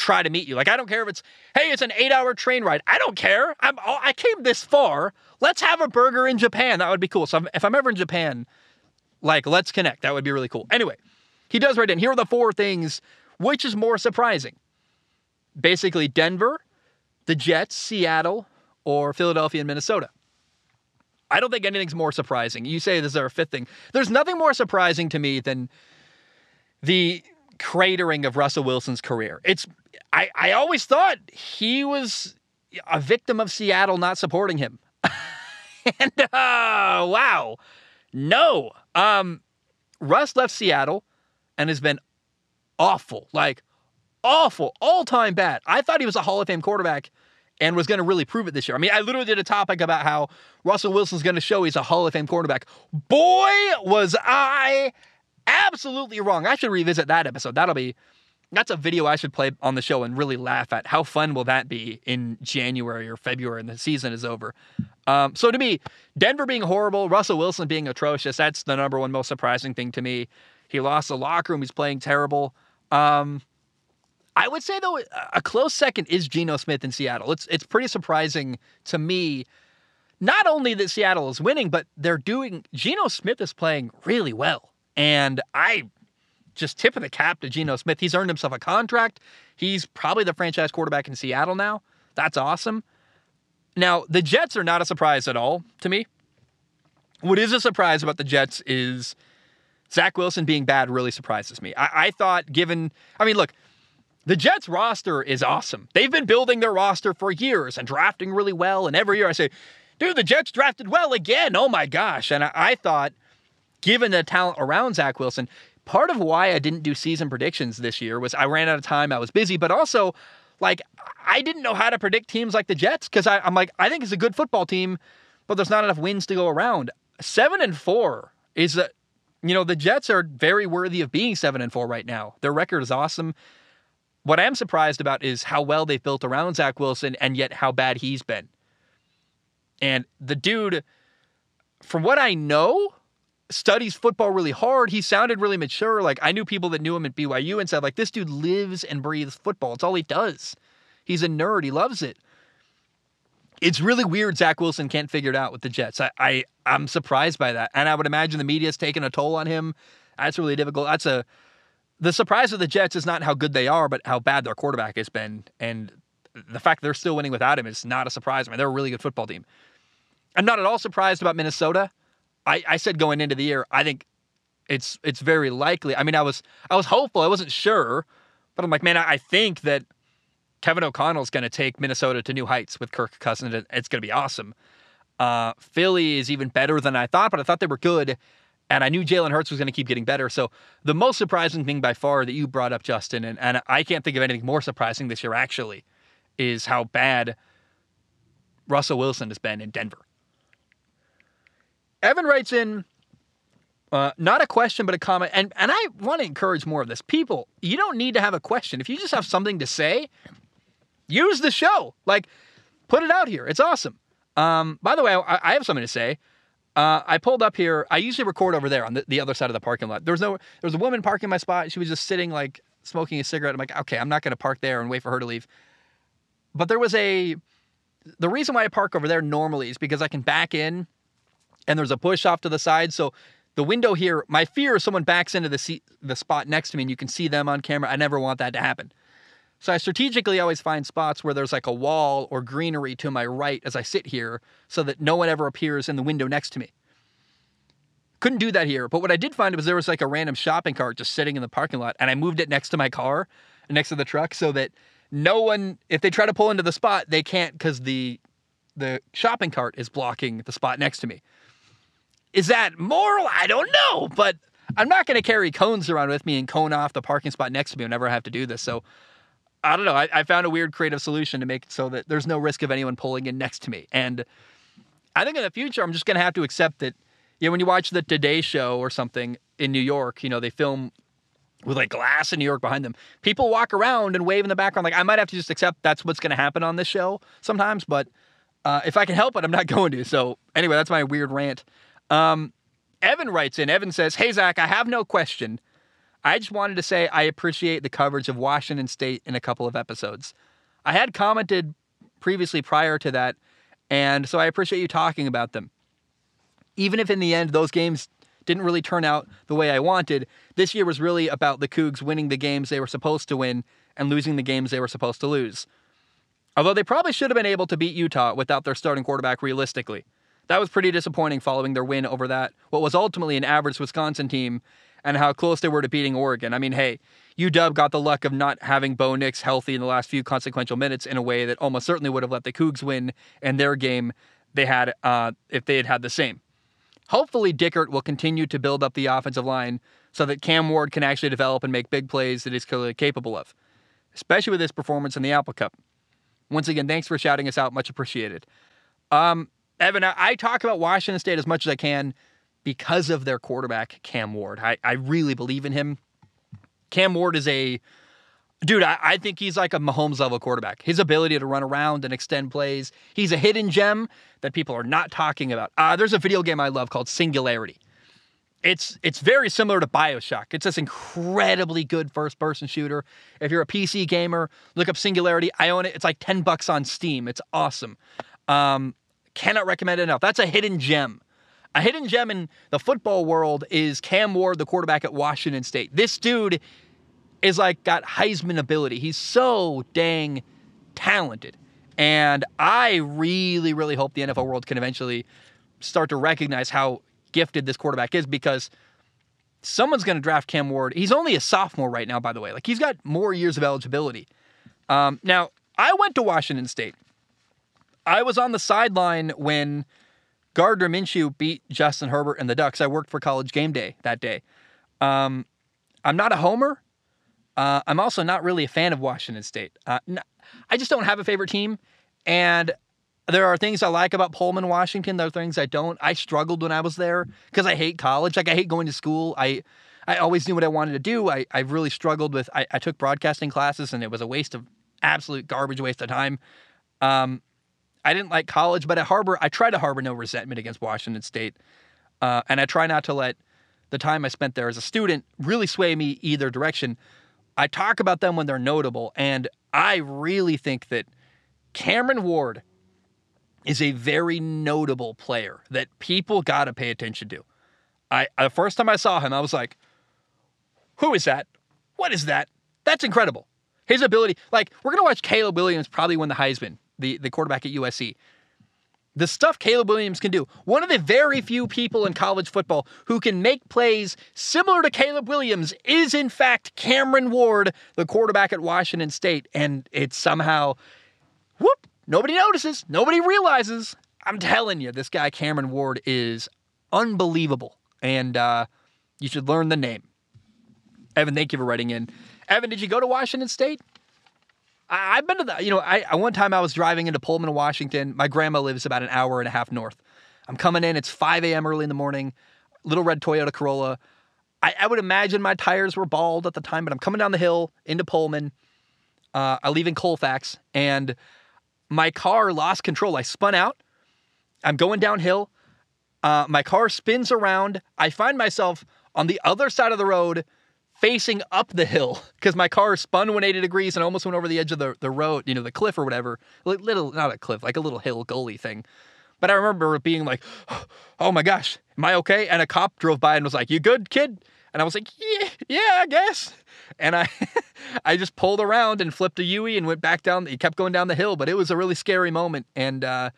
try to meet you. Like, I don't care if it's, hey, it's an eight hour train ride. I don't care. I'm, I came this far. Let's have a burger in Japan. That would be cool. So if I'm ever in Japan, like, let's connect. That would be really cool. Anyway, he does write in here are the four things. Which is more surprising? Basically, Denver, the Jets, Seattle, or Philadelphia and Minnesota. I don't think anything's more surprising. You say this is our fifth thing. There's nothing more surprising to me than the cratering of Russell Wilson's career. It's I, I always thought he was a victim of Seattle not supporting him. and uh, wow. No. Um Russ left Seattle and has been awful. Like awful, all-time bad. I thought he was a Hall of Fame quarterback and was going to really prove it this year. I mean, I literally did a topic about how Russell Wilson's going to show he's a Hall of Fame quarterback. Boy, was I absolutely wrong. I should revisit that episode. That'll be that's a video I should play on the show and really laugh at. How fun will that be in January or February and the season is over? Um, so to me, Denver being horrible, Russell Wilson being atrocious, that's the number one most surprising thing to me. He lost the locker room. He's playing terrible. Um, I would say though a close second is Geno Smith in Seattle. It's it's pretty surprising to me. Not only that Seattle is winning, but they're doing. Geno Smith is playing really well, and I just tip of the cap to Geno Smith. He's earned himself a contract. He's probably the franchise quarterback in Seattle now. That's awesome. Now the Jets are not a surprise at all to me. What is a surprise about the Jets is Zach Wilson being bad really surprises me. I, I thought, given, I mean, look, the Jets roster is awesome. They've been building their roster for years and drafting really well. And every year I say, dude, the Jets drafted well again. Oh my gosh. And I, I thought, given the talent around Zach Wilson, part of why I didn't do season predictions this year was I ran out of time. I was busy, but also, like, I didn't know how to predict teams like the Jets because I'm like, I think it's a good football team, but there's not enough wins to go around. Seven and four is a, you know, the Jets are very worthy of being seven and four right now. Their record is awesome. What I'm surprised about is how well they've built around Zach Wilson and yet how bad he's been. And the dude, from what I know, studies football really hard. He sounded really mature. Like I knew people that knew him at BYU and said, like, this dude lives and breathes football. It's all he does. He's a nerd. He loves it. It's really weird Zach Wilson can't figure it out with the Jets. I, I I'm surprised by that. And I would imagine the media's taking a toll on him. That's really difficult. That's a the surprise of the Jets is not how good they are, but how bad their quarterback has been. And the fact they're still winning without him is not a surprise. I mean, they're a really good football team. I'm not at all surprised about Minnesota. I, I said going into the year, I think it's it's very likely. I mean, I was I was hopeful. I wasn't sure, but I'm like, man, I, I think that Kevin O'Connell is going to take Minnesota to new heights with Kirk Cousins. It's going to be awesome. Uh, Philly is even better than I thought, but I thought they were good. And I knew Jalen Hurts was going to keep getting better. So the most surprising thing by far that you brought up, Justin, and, and I can't think of anything more surprising this year actually, is how bad Russell Wilson has been in Denver. Evan writes in uh, not a question, but a comment. And, and I want to encourage more of this. People, you don't need to have a question. If you just have something to say, use the show. Like, put it out here. It's awesome. Um, by the way, I, I have something to say. Uh, I pulled up here. I usually record over there on the, the other side of the parking lot. There was no, there was a woman parking my spot. She was just sitting like smoking a cigarette. I'm like, okay, I'm not going to park there and wait for her to leave. But there was a, the reason why I park over there normally is because I can back in and there's a push off to the side. So the window here, my fear is someone backs into the seat, the spot next to me and you can see them on camera. I never want that to happen. So I strategically always find spots where there's like a wall or greenery to my right as I sit here so that no one ever appears in the window next to me. Couldn't do that here, but what I did find was there was like a random shopping cart just sitting in the parking lot and I moved it next to my car, next to the truck so that no one if they try to pull into the spot, they can't cuz the the shopping cart is blocking the spot next to me. Is that moral? I don't know, but I'm not going to carry cones around with me and cone off the parking spot next to me whenever I have to do this. So I don't know. I, I found a weird creative solution to make it so that there's no risk of anyone pulling in next to me. And I think in the future, I'm just going to have to accept that. You know, when you watch the Today Show or something in New York, you know, they film with like glass in New York behind them. People walk around and wave in the background. Like I might have to just accept that's what's going to happen on this show sometimes. But uh, if I can help it, I'm not going to. So anyway, that's my weird rant. Um, Evan writes in. Evan says, "Hey Zach, I have no question. I just wanted to say I appreciate the coverage of Washington State in a couple of episodes. I had commented previously prior to that, and so I appreciate you talking about them. Even if in the end those games didn't really turn out the way I wanted, this year was really about the Cougs winning the games they were supposed to win and losing the games they were supposed to lose. Although they probably should have been able to beat Utah without their starting quarterback realistically. That was pretty disappointing following their win over that, what was ultimately an average Wisconsin team, and how close they were to beating Oregon. I mean, hey, UW got the luck of not having Bo Nix healthy in the last few consequential minutes in a way that almost certainly would have let the Cougs win in their game they had uh, if they had had the same. Hopefully, Dickert will continue to build up the offensive line so that Cam Ward can actually develop and make big plays that he's clearly capable of, especially with his performance in the Apple Cup. Once again, thanks for shouting us out. Much appreciated. Um, Evan, I talk about Washington State as much as I can because of their quarterback, Cam Ward. I, I really believe in him. Cam Ward is a dude, I, I, think he's like a Mahomes level quarterback. His ability to run around and extend plays. He's a hidden gem that people are not talking about. Uh, there's a video game I love called Singularity. It's it's very similar to Bioshock. It's this incredibly good first person shooter. If you're a PC gamer, look up Singularity. I own it. It's like 10 bucks on Steam. It's awesome. Um, cannot recommend it enough. That's a hidden gem. A hidden gem in the football world is Cam Ward, the quarterback at Washington State. This dude is like got Heisman ability. He's so dang talented. And I really, really hope the NFL world can eventually start to recognize how gifted this quarterback is because someone's going to draft Cam Ward. He's only a sophomore right now, by the way. Like he's got more years of eligibility. Um, now, I went to Washington State. I was on the sideline when Gardner Minshew beat Justin Herbert and the Ducks. I worked for College Game Day that day. Um, I'm not a homer. Uh, I'm also not really a fan of Washington State. Uh, I just don't have a favorite team, and there are things I like about Pullman, Washington. There are things I don't. I struggled when I was there because I hate college. Like I hate going to school. I I always knew what I wanted to do. I I really struggled with. I, I took broadcasting classes, and it was a waste of absolute garbage waste of time. Um, I didn't like college, but at Harbor, I try to harbor no resentment against Washington State. Uh, and I try not to let the time I spent there as a student really sway me either direction. I talk about them when they're notable, and I really think that Cameron Ward is a very notable player that people got to pay attention to. I the first time I saw him, I was like, "Who is that? What is that? That's incredible." His ability, like we're gonna watch Caleb Williams probably win the Heisman the, the quarterback at USC. The stuff Caleb Williams can do. One of the very few people in college football who can make plays similar to Caleb Williams is, in fact, Cameron Ward, the quarterback at Washington State. And it's somehow, whoop, nobody notices, nobody realizes. I'm telling you, this guy, Cameron Ward, is unbelievable. And uh, you should learn the name. Evan, thank you for writing in. Evan, did you go to Washington State? I, have been to the, you know, I, one time I was driving into Pullman, Washington. My grandma lives about an hour and a half north. I'm coming in. It's 5 a.m. early in the morning. Little red Toyota Corolla. I, I would imagine my tires were bald at the time, but I'm coming down the hill into Pullman. Uh, I leave in Colfax, and my car lost control. I spun out. I'm going downhill. Uh, my car spins around. I find myself on the other side of the road facing up the hill because my car spun 180 degrees and almost went over the edge of the, the road, you know, the cliff or whatever. Little, not a cliff, like a little hill gully thing. But I remember being like, oh my gosh, am I okay? And a cop drove by and was like, you good, kid? And I was like, yeah, yeah, I guess. And I, I just pulled around and flipped a Yui and went back down. He kept going down the hill, but it was a really scary moment. And, uh,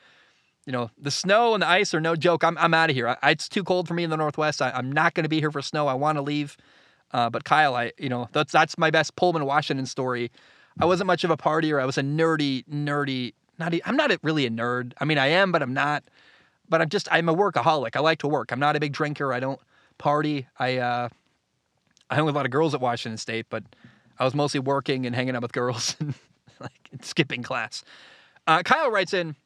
you know, the snow and the ice are no joke. I'm, I'm out of here. I, it's too cold for me in the Northwest. I, I'm not going to be here for snow. I want to leave. Uh, but Kyle, I you know that's that's my best Pullman Washington story. I wasn't much of a partier. I was a nerdy, nerdy. Not I'm not really a nerd. I mean, I am, but I'm not. but I'm just I'm a workaholic. I like to work. I'm not a big drinker. I don't party. I uh, I hung with a lot of girls at Washington State, but I was mostly working and hanging out with girls and like skipping class. Uh, Kyle writes in.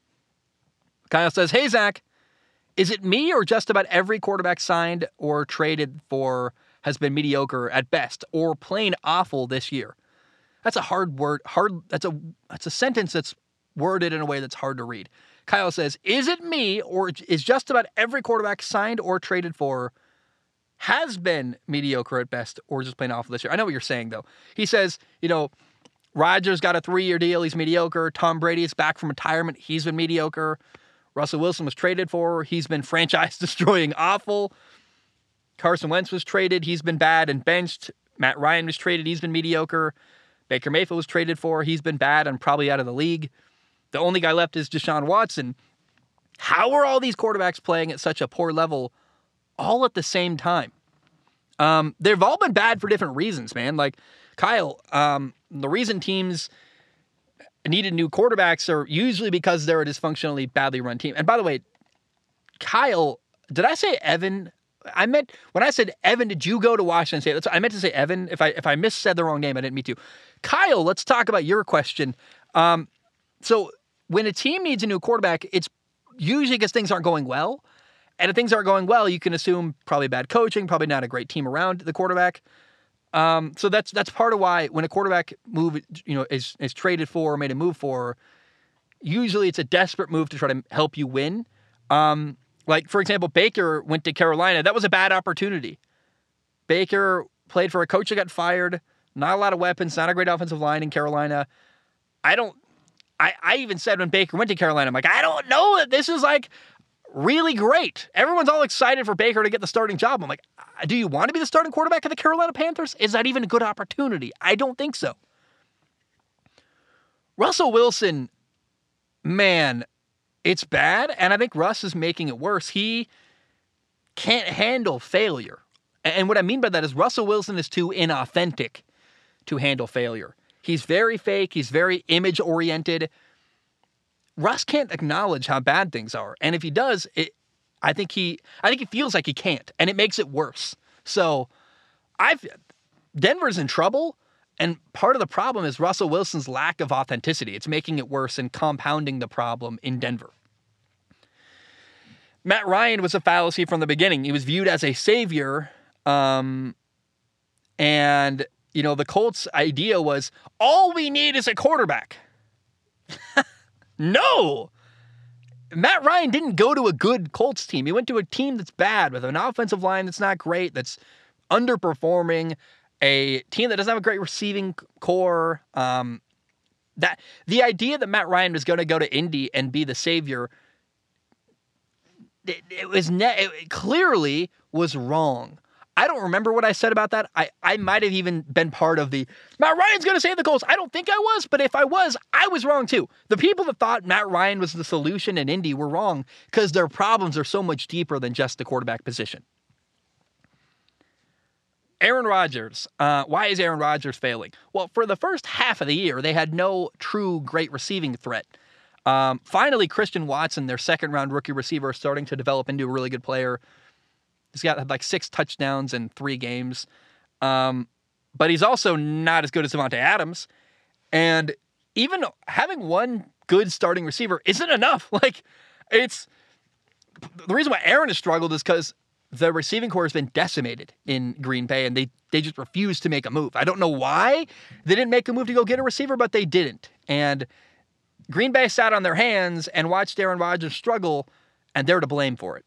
Kyle says, "Hey Zach, is it me or just about every quarterback signed or traded for has been mediocre at best or plain awful this year?" That's a hard word. Hard. That's a that's a sentence that's worded in a way that's hard to read. Kyle says, "Is it me or is just about every quarterback signed or traded for has been mediocre at best or just plain awful this year?" I know what you're saying though. He says, you know, Rodgers got a three-year deal. He's mediocre. Tom Brady is back from retirement. He's been mediocre. Russell Wilson was traded for. He's been franchise destroying awful. Carson Wentz was traded. He's been bad and benched. Matt Ryan was traded. He's been mediocre. Baker Mayfield was traded for. He's been bad and probably out of the league. The only guy left is Deshaun Watson. How are all these quarterbacks playing at such a poor level all at the same time? Um, they've all been bad for different reasons, man. Like Kyle, um, the reason teams needed new quarterbacks are usually because they're a dysfunctionally badly run team. And by the way, Kyle, did I say Evan? I meant when I said Evan, did you go to Washington State? That's, I meant to say Evan. If I if I missaid the wrong name, I didn't mean to. Kyle, let's talk about your question. Um, so when a team needs a new quarterback, it's usually because things aren't going well. And if things aren't going well, you can assume probably bad coaching, probably not a great team around the quarterback. Um, so that's that's part of why when a quarterback move, you know, is is traded for or made a move for, usually it's a desperate move to try to help you win. Um, like for example, Baker went to Carolina. That was a bad opportunity. Baker played for a coach that got fired. Not a lot of weapons. Not a great offensive line in Carolina. I don't I, I even said when Baker went to Carolina, I'm like, I don't know that this is like really great. Everyone's all excited for Baker to get the starting job. I'm like, uh, do you want to be the starting quarterback of the Carolina Panthers? Is that even a good opportunity? I don't think so. Russell Wilson, man, it's bad. And I think Russ is making it worse. He can't handle failure. And what I mean by that is Russell Wilson is too inauthentic to handle failure. He's very fake. He's very image oriented. Russ can't acknowledge how bad things are, and if he does, it, I think he, I think he feels like he can't, and it makes it worse. So, I've Denver's in trouble, and part of the problem is Russell Wilson's lack of authenticity. It's making it worse and compounding the problem in Denver. Matt Ryan was a fallacy from the beginning. He was viewed as a savior, um, and you know, the Colts' idea was all we need is a quarterback. no! Matt Ryan didn't go to a good Colts team. He went to a team that's bad with an offensive line that's not great, that's underperforming, a team that doesn't have a great receiving corps. Um, that the idea that Matt Ryan was going to go to Indy and be the savior, it, it was ne- it clearly was wrong. I don't remember what I said about that. I, I might have even been part of the Matt Ryan's going to save the Colts. I don't think I was, but if I was, I was wrong too. The people that thought Matt Ryan was the solution in Indy were wrong because their problems are so much deeper than just the quarterback position. Aaron Rodgers. Uh, why is Aaron Rodgers failing? Well, for the first half of the year, they had no true great receiving threat. Um, finally, Christian Watson, their second round rookie receiver, is starting to develop into a really good player. He's got like six touchdowns in three games. Um, but he's also not as good as Davante Adams. And even having one good starting receiver isn't enough. Like, it's the reason why Aaron has struggled is because the receiving corps has been decimated in Green Bay and they, they just refuse to make a move. I don't know why they didn't make a move to go get a receiver, but they didn't. And Green Bay sat on their hands and watched Aaron Rodgers struggle, and they're to blame for it.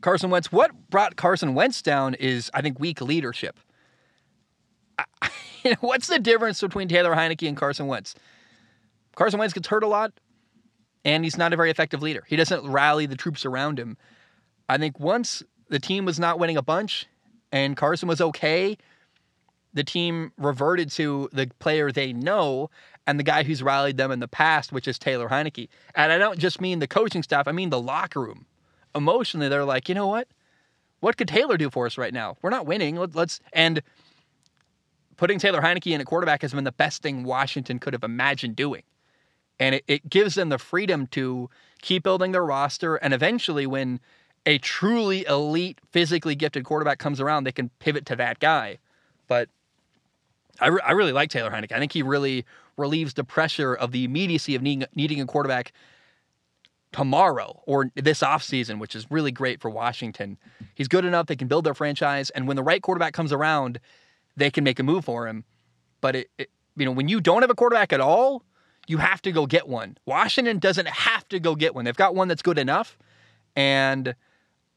Carson Wentz. What brought Carson Wentz down is, I think, weak leadership. I, you know, what's the difference between Taylor Heinicke and Carson Wentz? Carson Wentz gets hurt a lot, and he's not a very effective leader. He doesn't rally the troops around him. I think once the team was not winning a bunch and Carson was okay, the team reverted to the player they know and the guy who's rallied them in the past, which is Taylor Heinicke. And I don't just mean the coaching staff, I mean the locker room emotionally they're like, you know what? What could Taylor do for us right now? We're not winning. Let's and putting Taylor Heinicke in a quarterback has been the best thing Washington could have imagined doing. And it, it gives them the freedom to keep building their roster. And eventually, when a truly elite, physically gifted quarterback comes around, they can pivot to that guy. But I, re- I really like Taylor Heinicke. I think he really relieves the pressure of the immediacy of needing, needing a quarterback tomorrow or this offseason, which is really great for Washington. He's good enough, they can build their franchise, and when the right quarterback comes around, they can make a move for him. But it, it you know, when you don't have a quarterback at all, you have to go get one. Washington doesn't have to go get one. They've got one that's good enough. And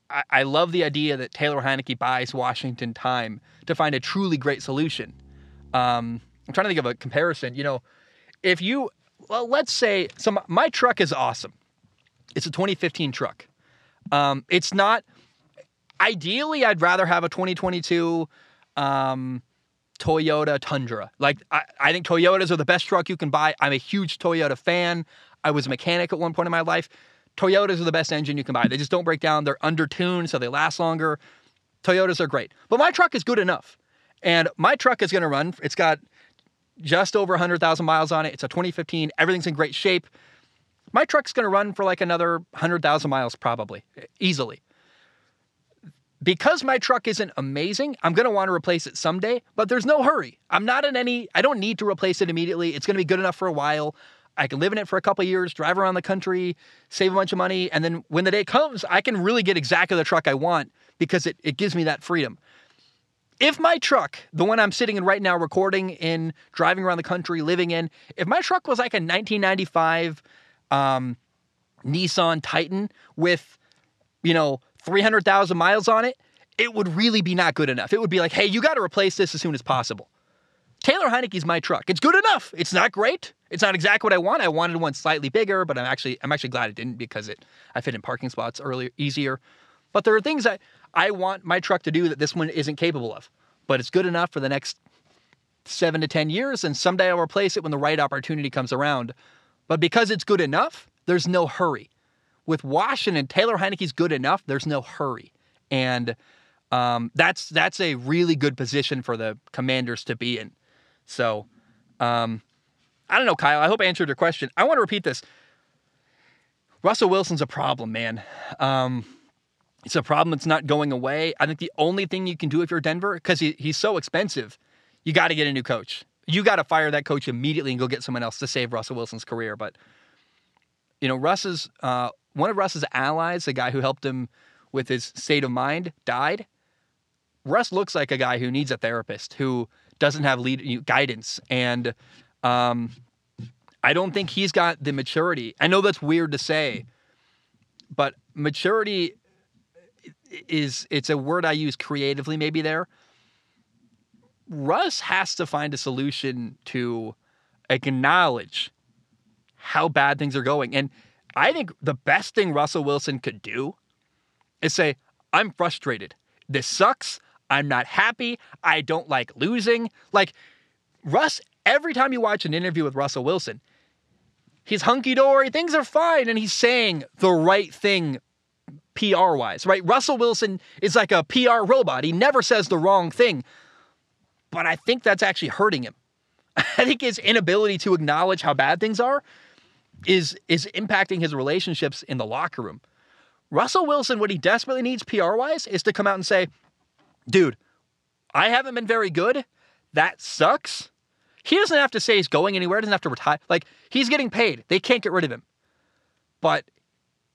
I, I love the idea that Taylor Heinicke buys Washington time to find a truly great solution. Um, I'm trying to think of a comparison. You know, if you, well, let's say, so my truck is awesome. It's a 2015 truck. Um, it's not, ideally, I'd rather have a 2022 um, Toyota Tundra. Like, I, I think Toyotas are the best truck you can buy. I'm a huge Toyota fan. I was a mechanic at one point in my life. Toyotas are the best engine you can buy. They just don't break down. They're undertuned, so they last longer. Toyotas are great. But my truck is good enough. And my truck is going to run. It's got just over 100,000 miles on it. It's a 2015. Everything's in great shape. My truck's going to run for like another 100,000 miles probably, easily. Because my truck isn't amazing, I'm going to want to replace it someday, but there's no hurry. I'm not in any, I don't need to replace it immediately. It's going to be good enough for a while. I can live in it for a couple years, drive around the country, save a bunch of money, and then when the day comes, I can really get exactly the truck I want because it, it gives me that freedom. If my truck, the one I'm sitting in right now, recording in, driving around the country, living in, if my truck was like a 1995 um, Nissan Titan with, you know, 300,000 miles on it, it would really be not good enough. It would be like, hey, you got to replace this as soon as possible. Taylor Heinicke's my truck. It's good enough. It's not great. It's not exactly what I want. I wanted one slightly bigger, but I'm actually I'm actually glad it didn't because it I fit in parking spots earlier easier. But there are things that I want my truck to do that this one isn't capable of. But it's good enough for the next seven to ten years, and someday I'll replace it when the right opportunity comes around. But because it's good enough, there's no hurry. With Washington, Taylor Heinicke's good enough. There's no hurry, and um, that's that's a really good position for the Commanders to be in. So, um, I don't know, Kyle. I hope I answered your question. I want to repeat this. Russell Wilson's a problem, man. Um, it's a problem that's not going away. I think the only thing you can do if you're Denver, because he, he's so expensive, you got to get a new coach. You got to fire that coach immediately and go get someone else to save Russell Wilson's career. But you know, Russ's uh, one of Russ's allies, the guy who helped him with his state of mind, died. Russ looks like a guy who needs a therapist who doesn't have lead guidance, and um, I don't think he's got the maturity. I know that's weird to say, but maturity is it's a word I use creatively maybe there. Russ has to find a solution to acknowledge how bad things are going. And I think the best thing Russell Wilson could do is say, I'm frustrated. This sucks. I'm not happy. I don't like losing. Like, Russ, every time you watch an interview with Russell Wilson, he's hunky dory, things are fine, and he's saying the right thing PR wise, right? Russell Wilson is like a PR robot. He never says the wrong thing. But I think that's actually hurting him. I think his inability to acknowledge how bad things are is is impacting his relationships in the locker room. Russell Wilson, what he desperately needs PR wise is to come out and say, dude, I haven't been very good. That sucks. He doesn't have to say he's going anywhere, He doesn't have to retire. Like, he's getting paid. They can't get rid of him. But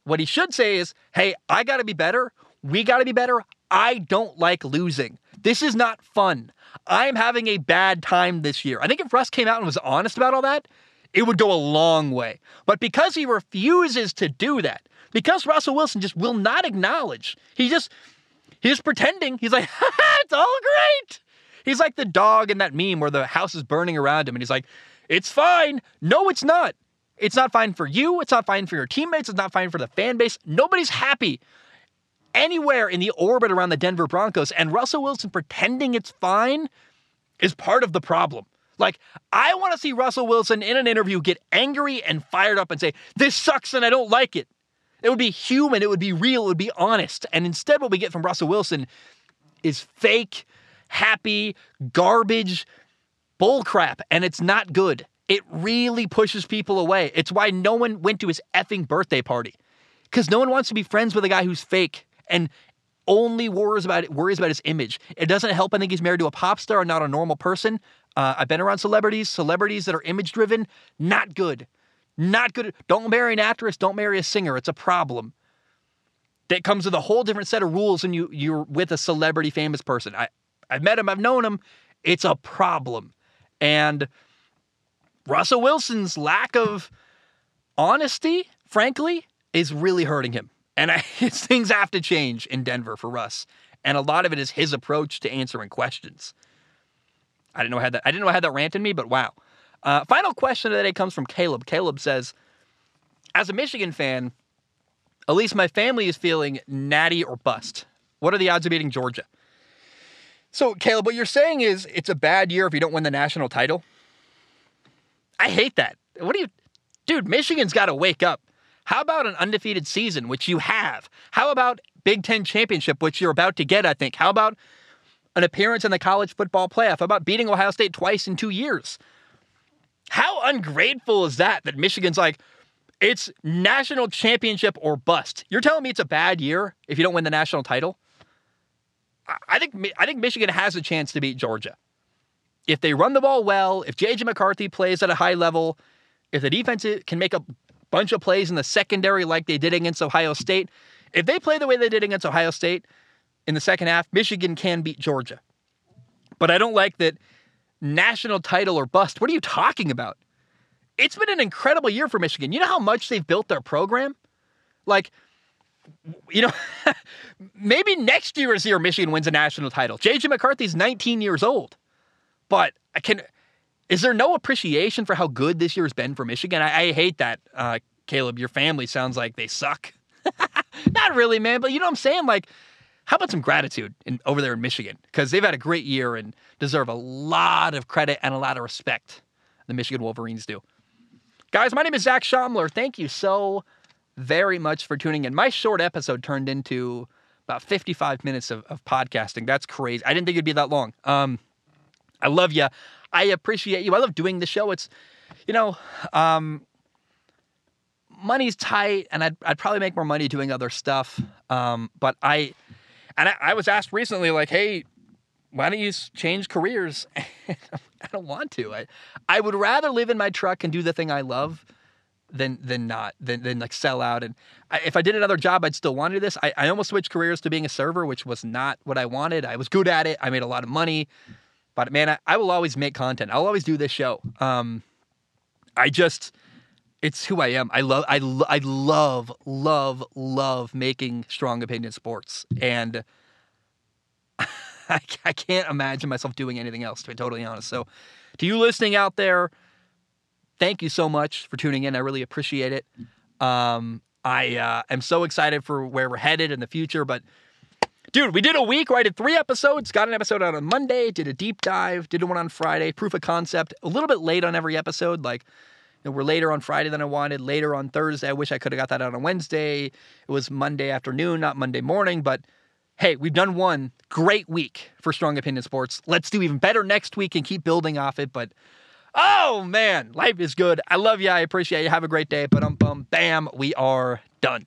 what he should say is, hey, I got to be better. We got to be better. I don't like losing. This is not fun. I'm having a bad time this year. I think if Russ came out and was honest about all that, it would go a long way. But because he refuses to do that, because Russell Wilson just will not acknowledge, he just, he's pretending. He's like, it's all great. He's like the dog in that meme where the house is burning around him and he's like, it's fine. No, it's not. It's not fine for you. It's not fine for your teammates. It's not fine for the fan base. Nobody's happy anywhere in the orbit around the Denver Broncos. And Russell Wilson pretending it's fine is part of the problem. Like, I want to see Russell Wilson in an interview get angry and fired up and say, This sucks and I don't like it. It would be human, it would be real, it would be honest. And instead, what we get from Russell Wilson is fake, happy, garbage, bullcrap. And it's not good. it really pushes people away. It's why no one went to his effing birthday party. Because no one wants to be friends with a guy who's fake and only worries about it, worries about his image. It doesn't help. I think he's married to a pop star and not a normal person. Uh, I've been around celebrities, celebrities that are image driven, not good. Not good. Don't marry an actress, don't marry a singer. It's a problem. That comes with a whole different set of rules when you, you're with a celebrity famous person. I, I've met him, I've known him. It's a problem. And Russell Wilson's lack of honesty, frankly, is really hurting him. And I, things have to change in Denver for Russ. And a lot of it is his approach to answering questions. I didn't know I had that. I didn't know I had that rant in me, but wow. Uh, final question of the day comes from Caleb. Caleb says, "As a Michigan fan, at least my family is feeling natty or bust. What are the odds of beating Georgia?" So, Caleb, what you're saying is it's a bad year if you don't win the national title. I hate that. What do you, dude? Michigan's got to wake up. How about an undefeated season, which you have? How about Big Ten championship, which you're about to get? I think. How about an appearance in the college football playoff? How about beating Ohio State twice in two years? How ungrateful is that? That Michigan's like, it's national championship or bust. You're telling me it's a bad year if you don't win the national title? I think I think Michigan has a chance to beat Georgia. If they run the ball well, if JJ McCarthy plays at a high level, if the defense can make a bunch of plays in the secondary like they did against Ohio State, if they play the way they did against Ohio State in the second half, Michigan can beat Georgia. But I don't like that national title or bust. What are you talking about? It's been an incredible year for Michigan. You know how much they've built their program? Like you know, maybe next year is the year Michigan wins a national title. JJ McCarthy's 19 years old. But I can is there no appreciation for how good this year's been for Michigan? I, I hate that, uh, Caleb. Your family sounds like they suck. Not really, man, but you know what I'm saying? Like, how about some gratitude in, over there in Michigan? Because they've had a great year and deserve a lot of credit and a lot of respect. The Michigan Wolverines do. Guys, my name is Zach Schaumler. Thank you so very much for tuning in. My short episode turned into about 55 minutes of, of podcasting. That's crazy. I didn't think it'd be that long. Um, I love you. I appreciate you. I love doing the show. It's, you know, um, money's tight, and I'd, I'd probably make more money doing other stuff. Um, but I, and I, I was asked recently, like, hey, why don't you change careers? I don't want to. I, I would rather live in my truck and do the thing I love than than not than than like sell out. And I, if I did another job, I'd still want to do this. I, I almost switched careers to being a server, which was not what I wanted. I was good at it. I made a lot of money, but man, I, I will always make content. I'll always do this show. Um, I just it's who I am. I love I lo- I love love love making strong opinion sports and. I, I can't imagine myself doing anything else, to be totally honest. So, to you listening out there, thank you so much for tuning in. I really appreciate it. Um, I uh, am so excited for where we're headed in the future. But, dude, we did a week where I did three episodes, got an episode out on Monday, did a deep dive, did one on Friday, proof of concept, a little bit late on every episode. Like, you know, we're later on Friday than I wanted, later on Thursday. I wish I could have got that out on Wednesday. It was Monday afternoon, not Monday morning. But hey, we've done one great week for Strong Opinion Sports. Let's do even better next week and keep building off it. But Oh man, life is good. I love you. I appreciate you. Have a great day. But um, bam, we are done.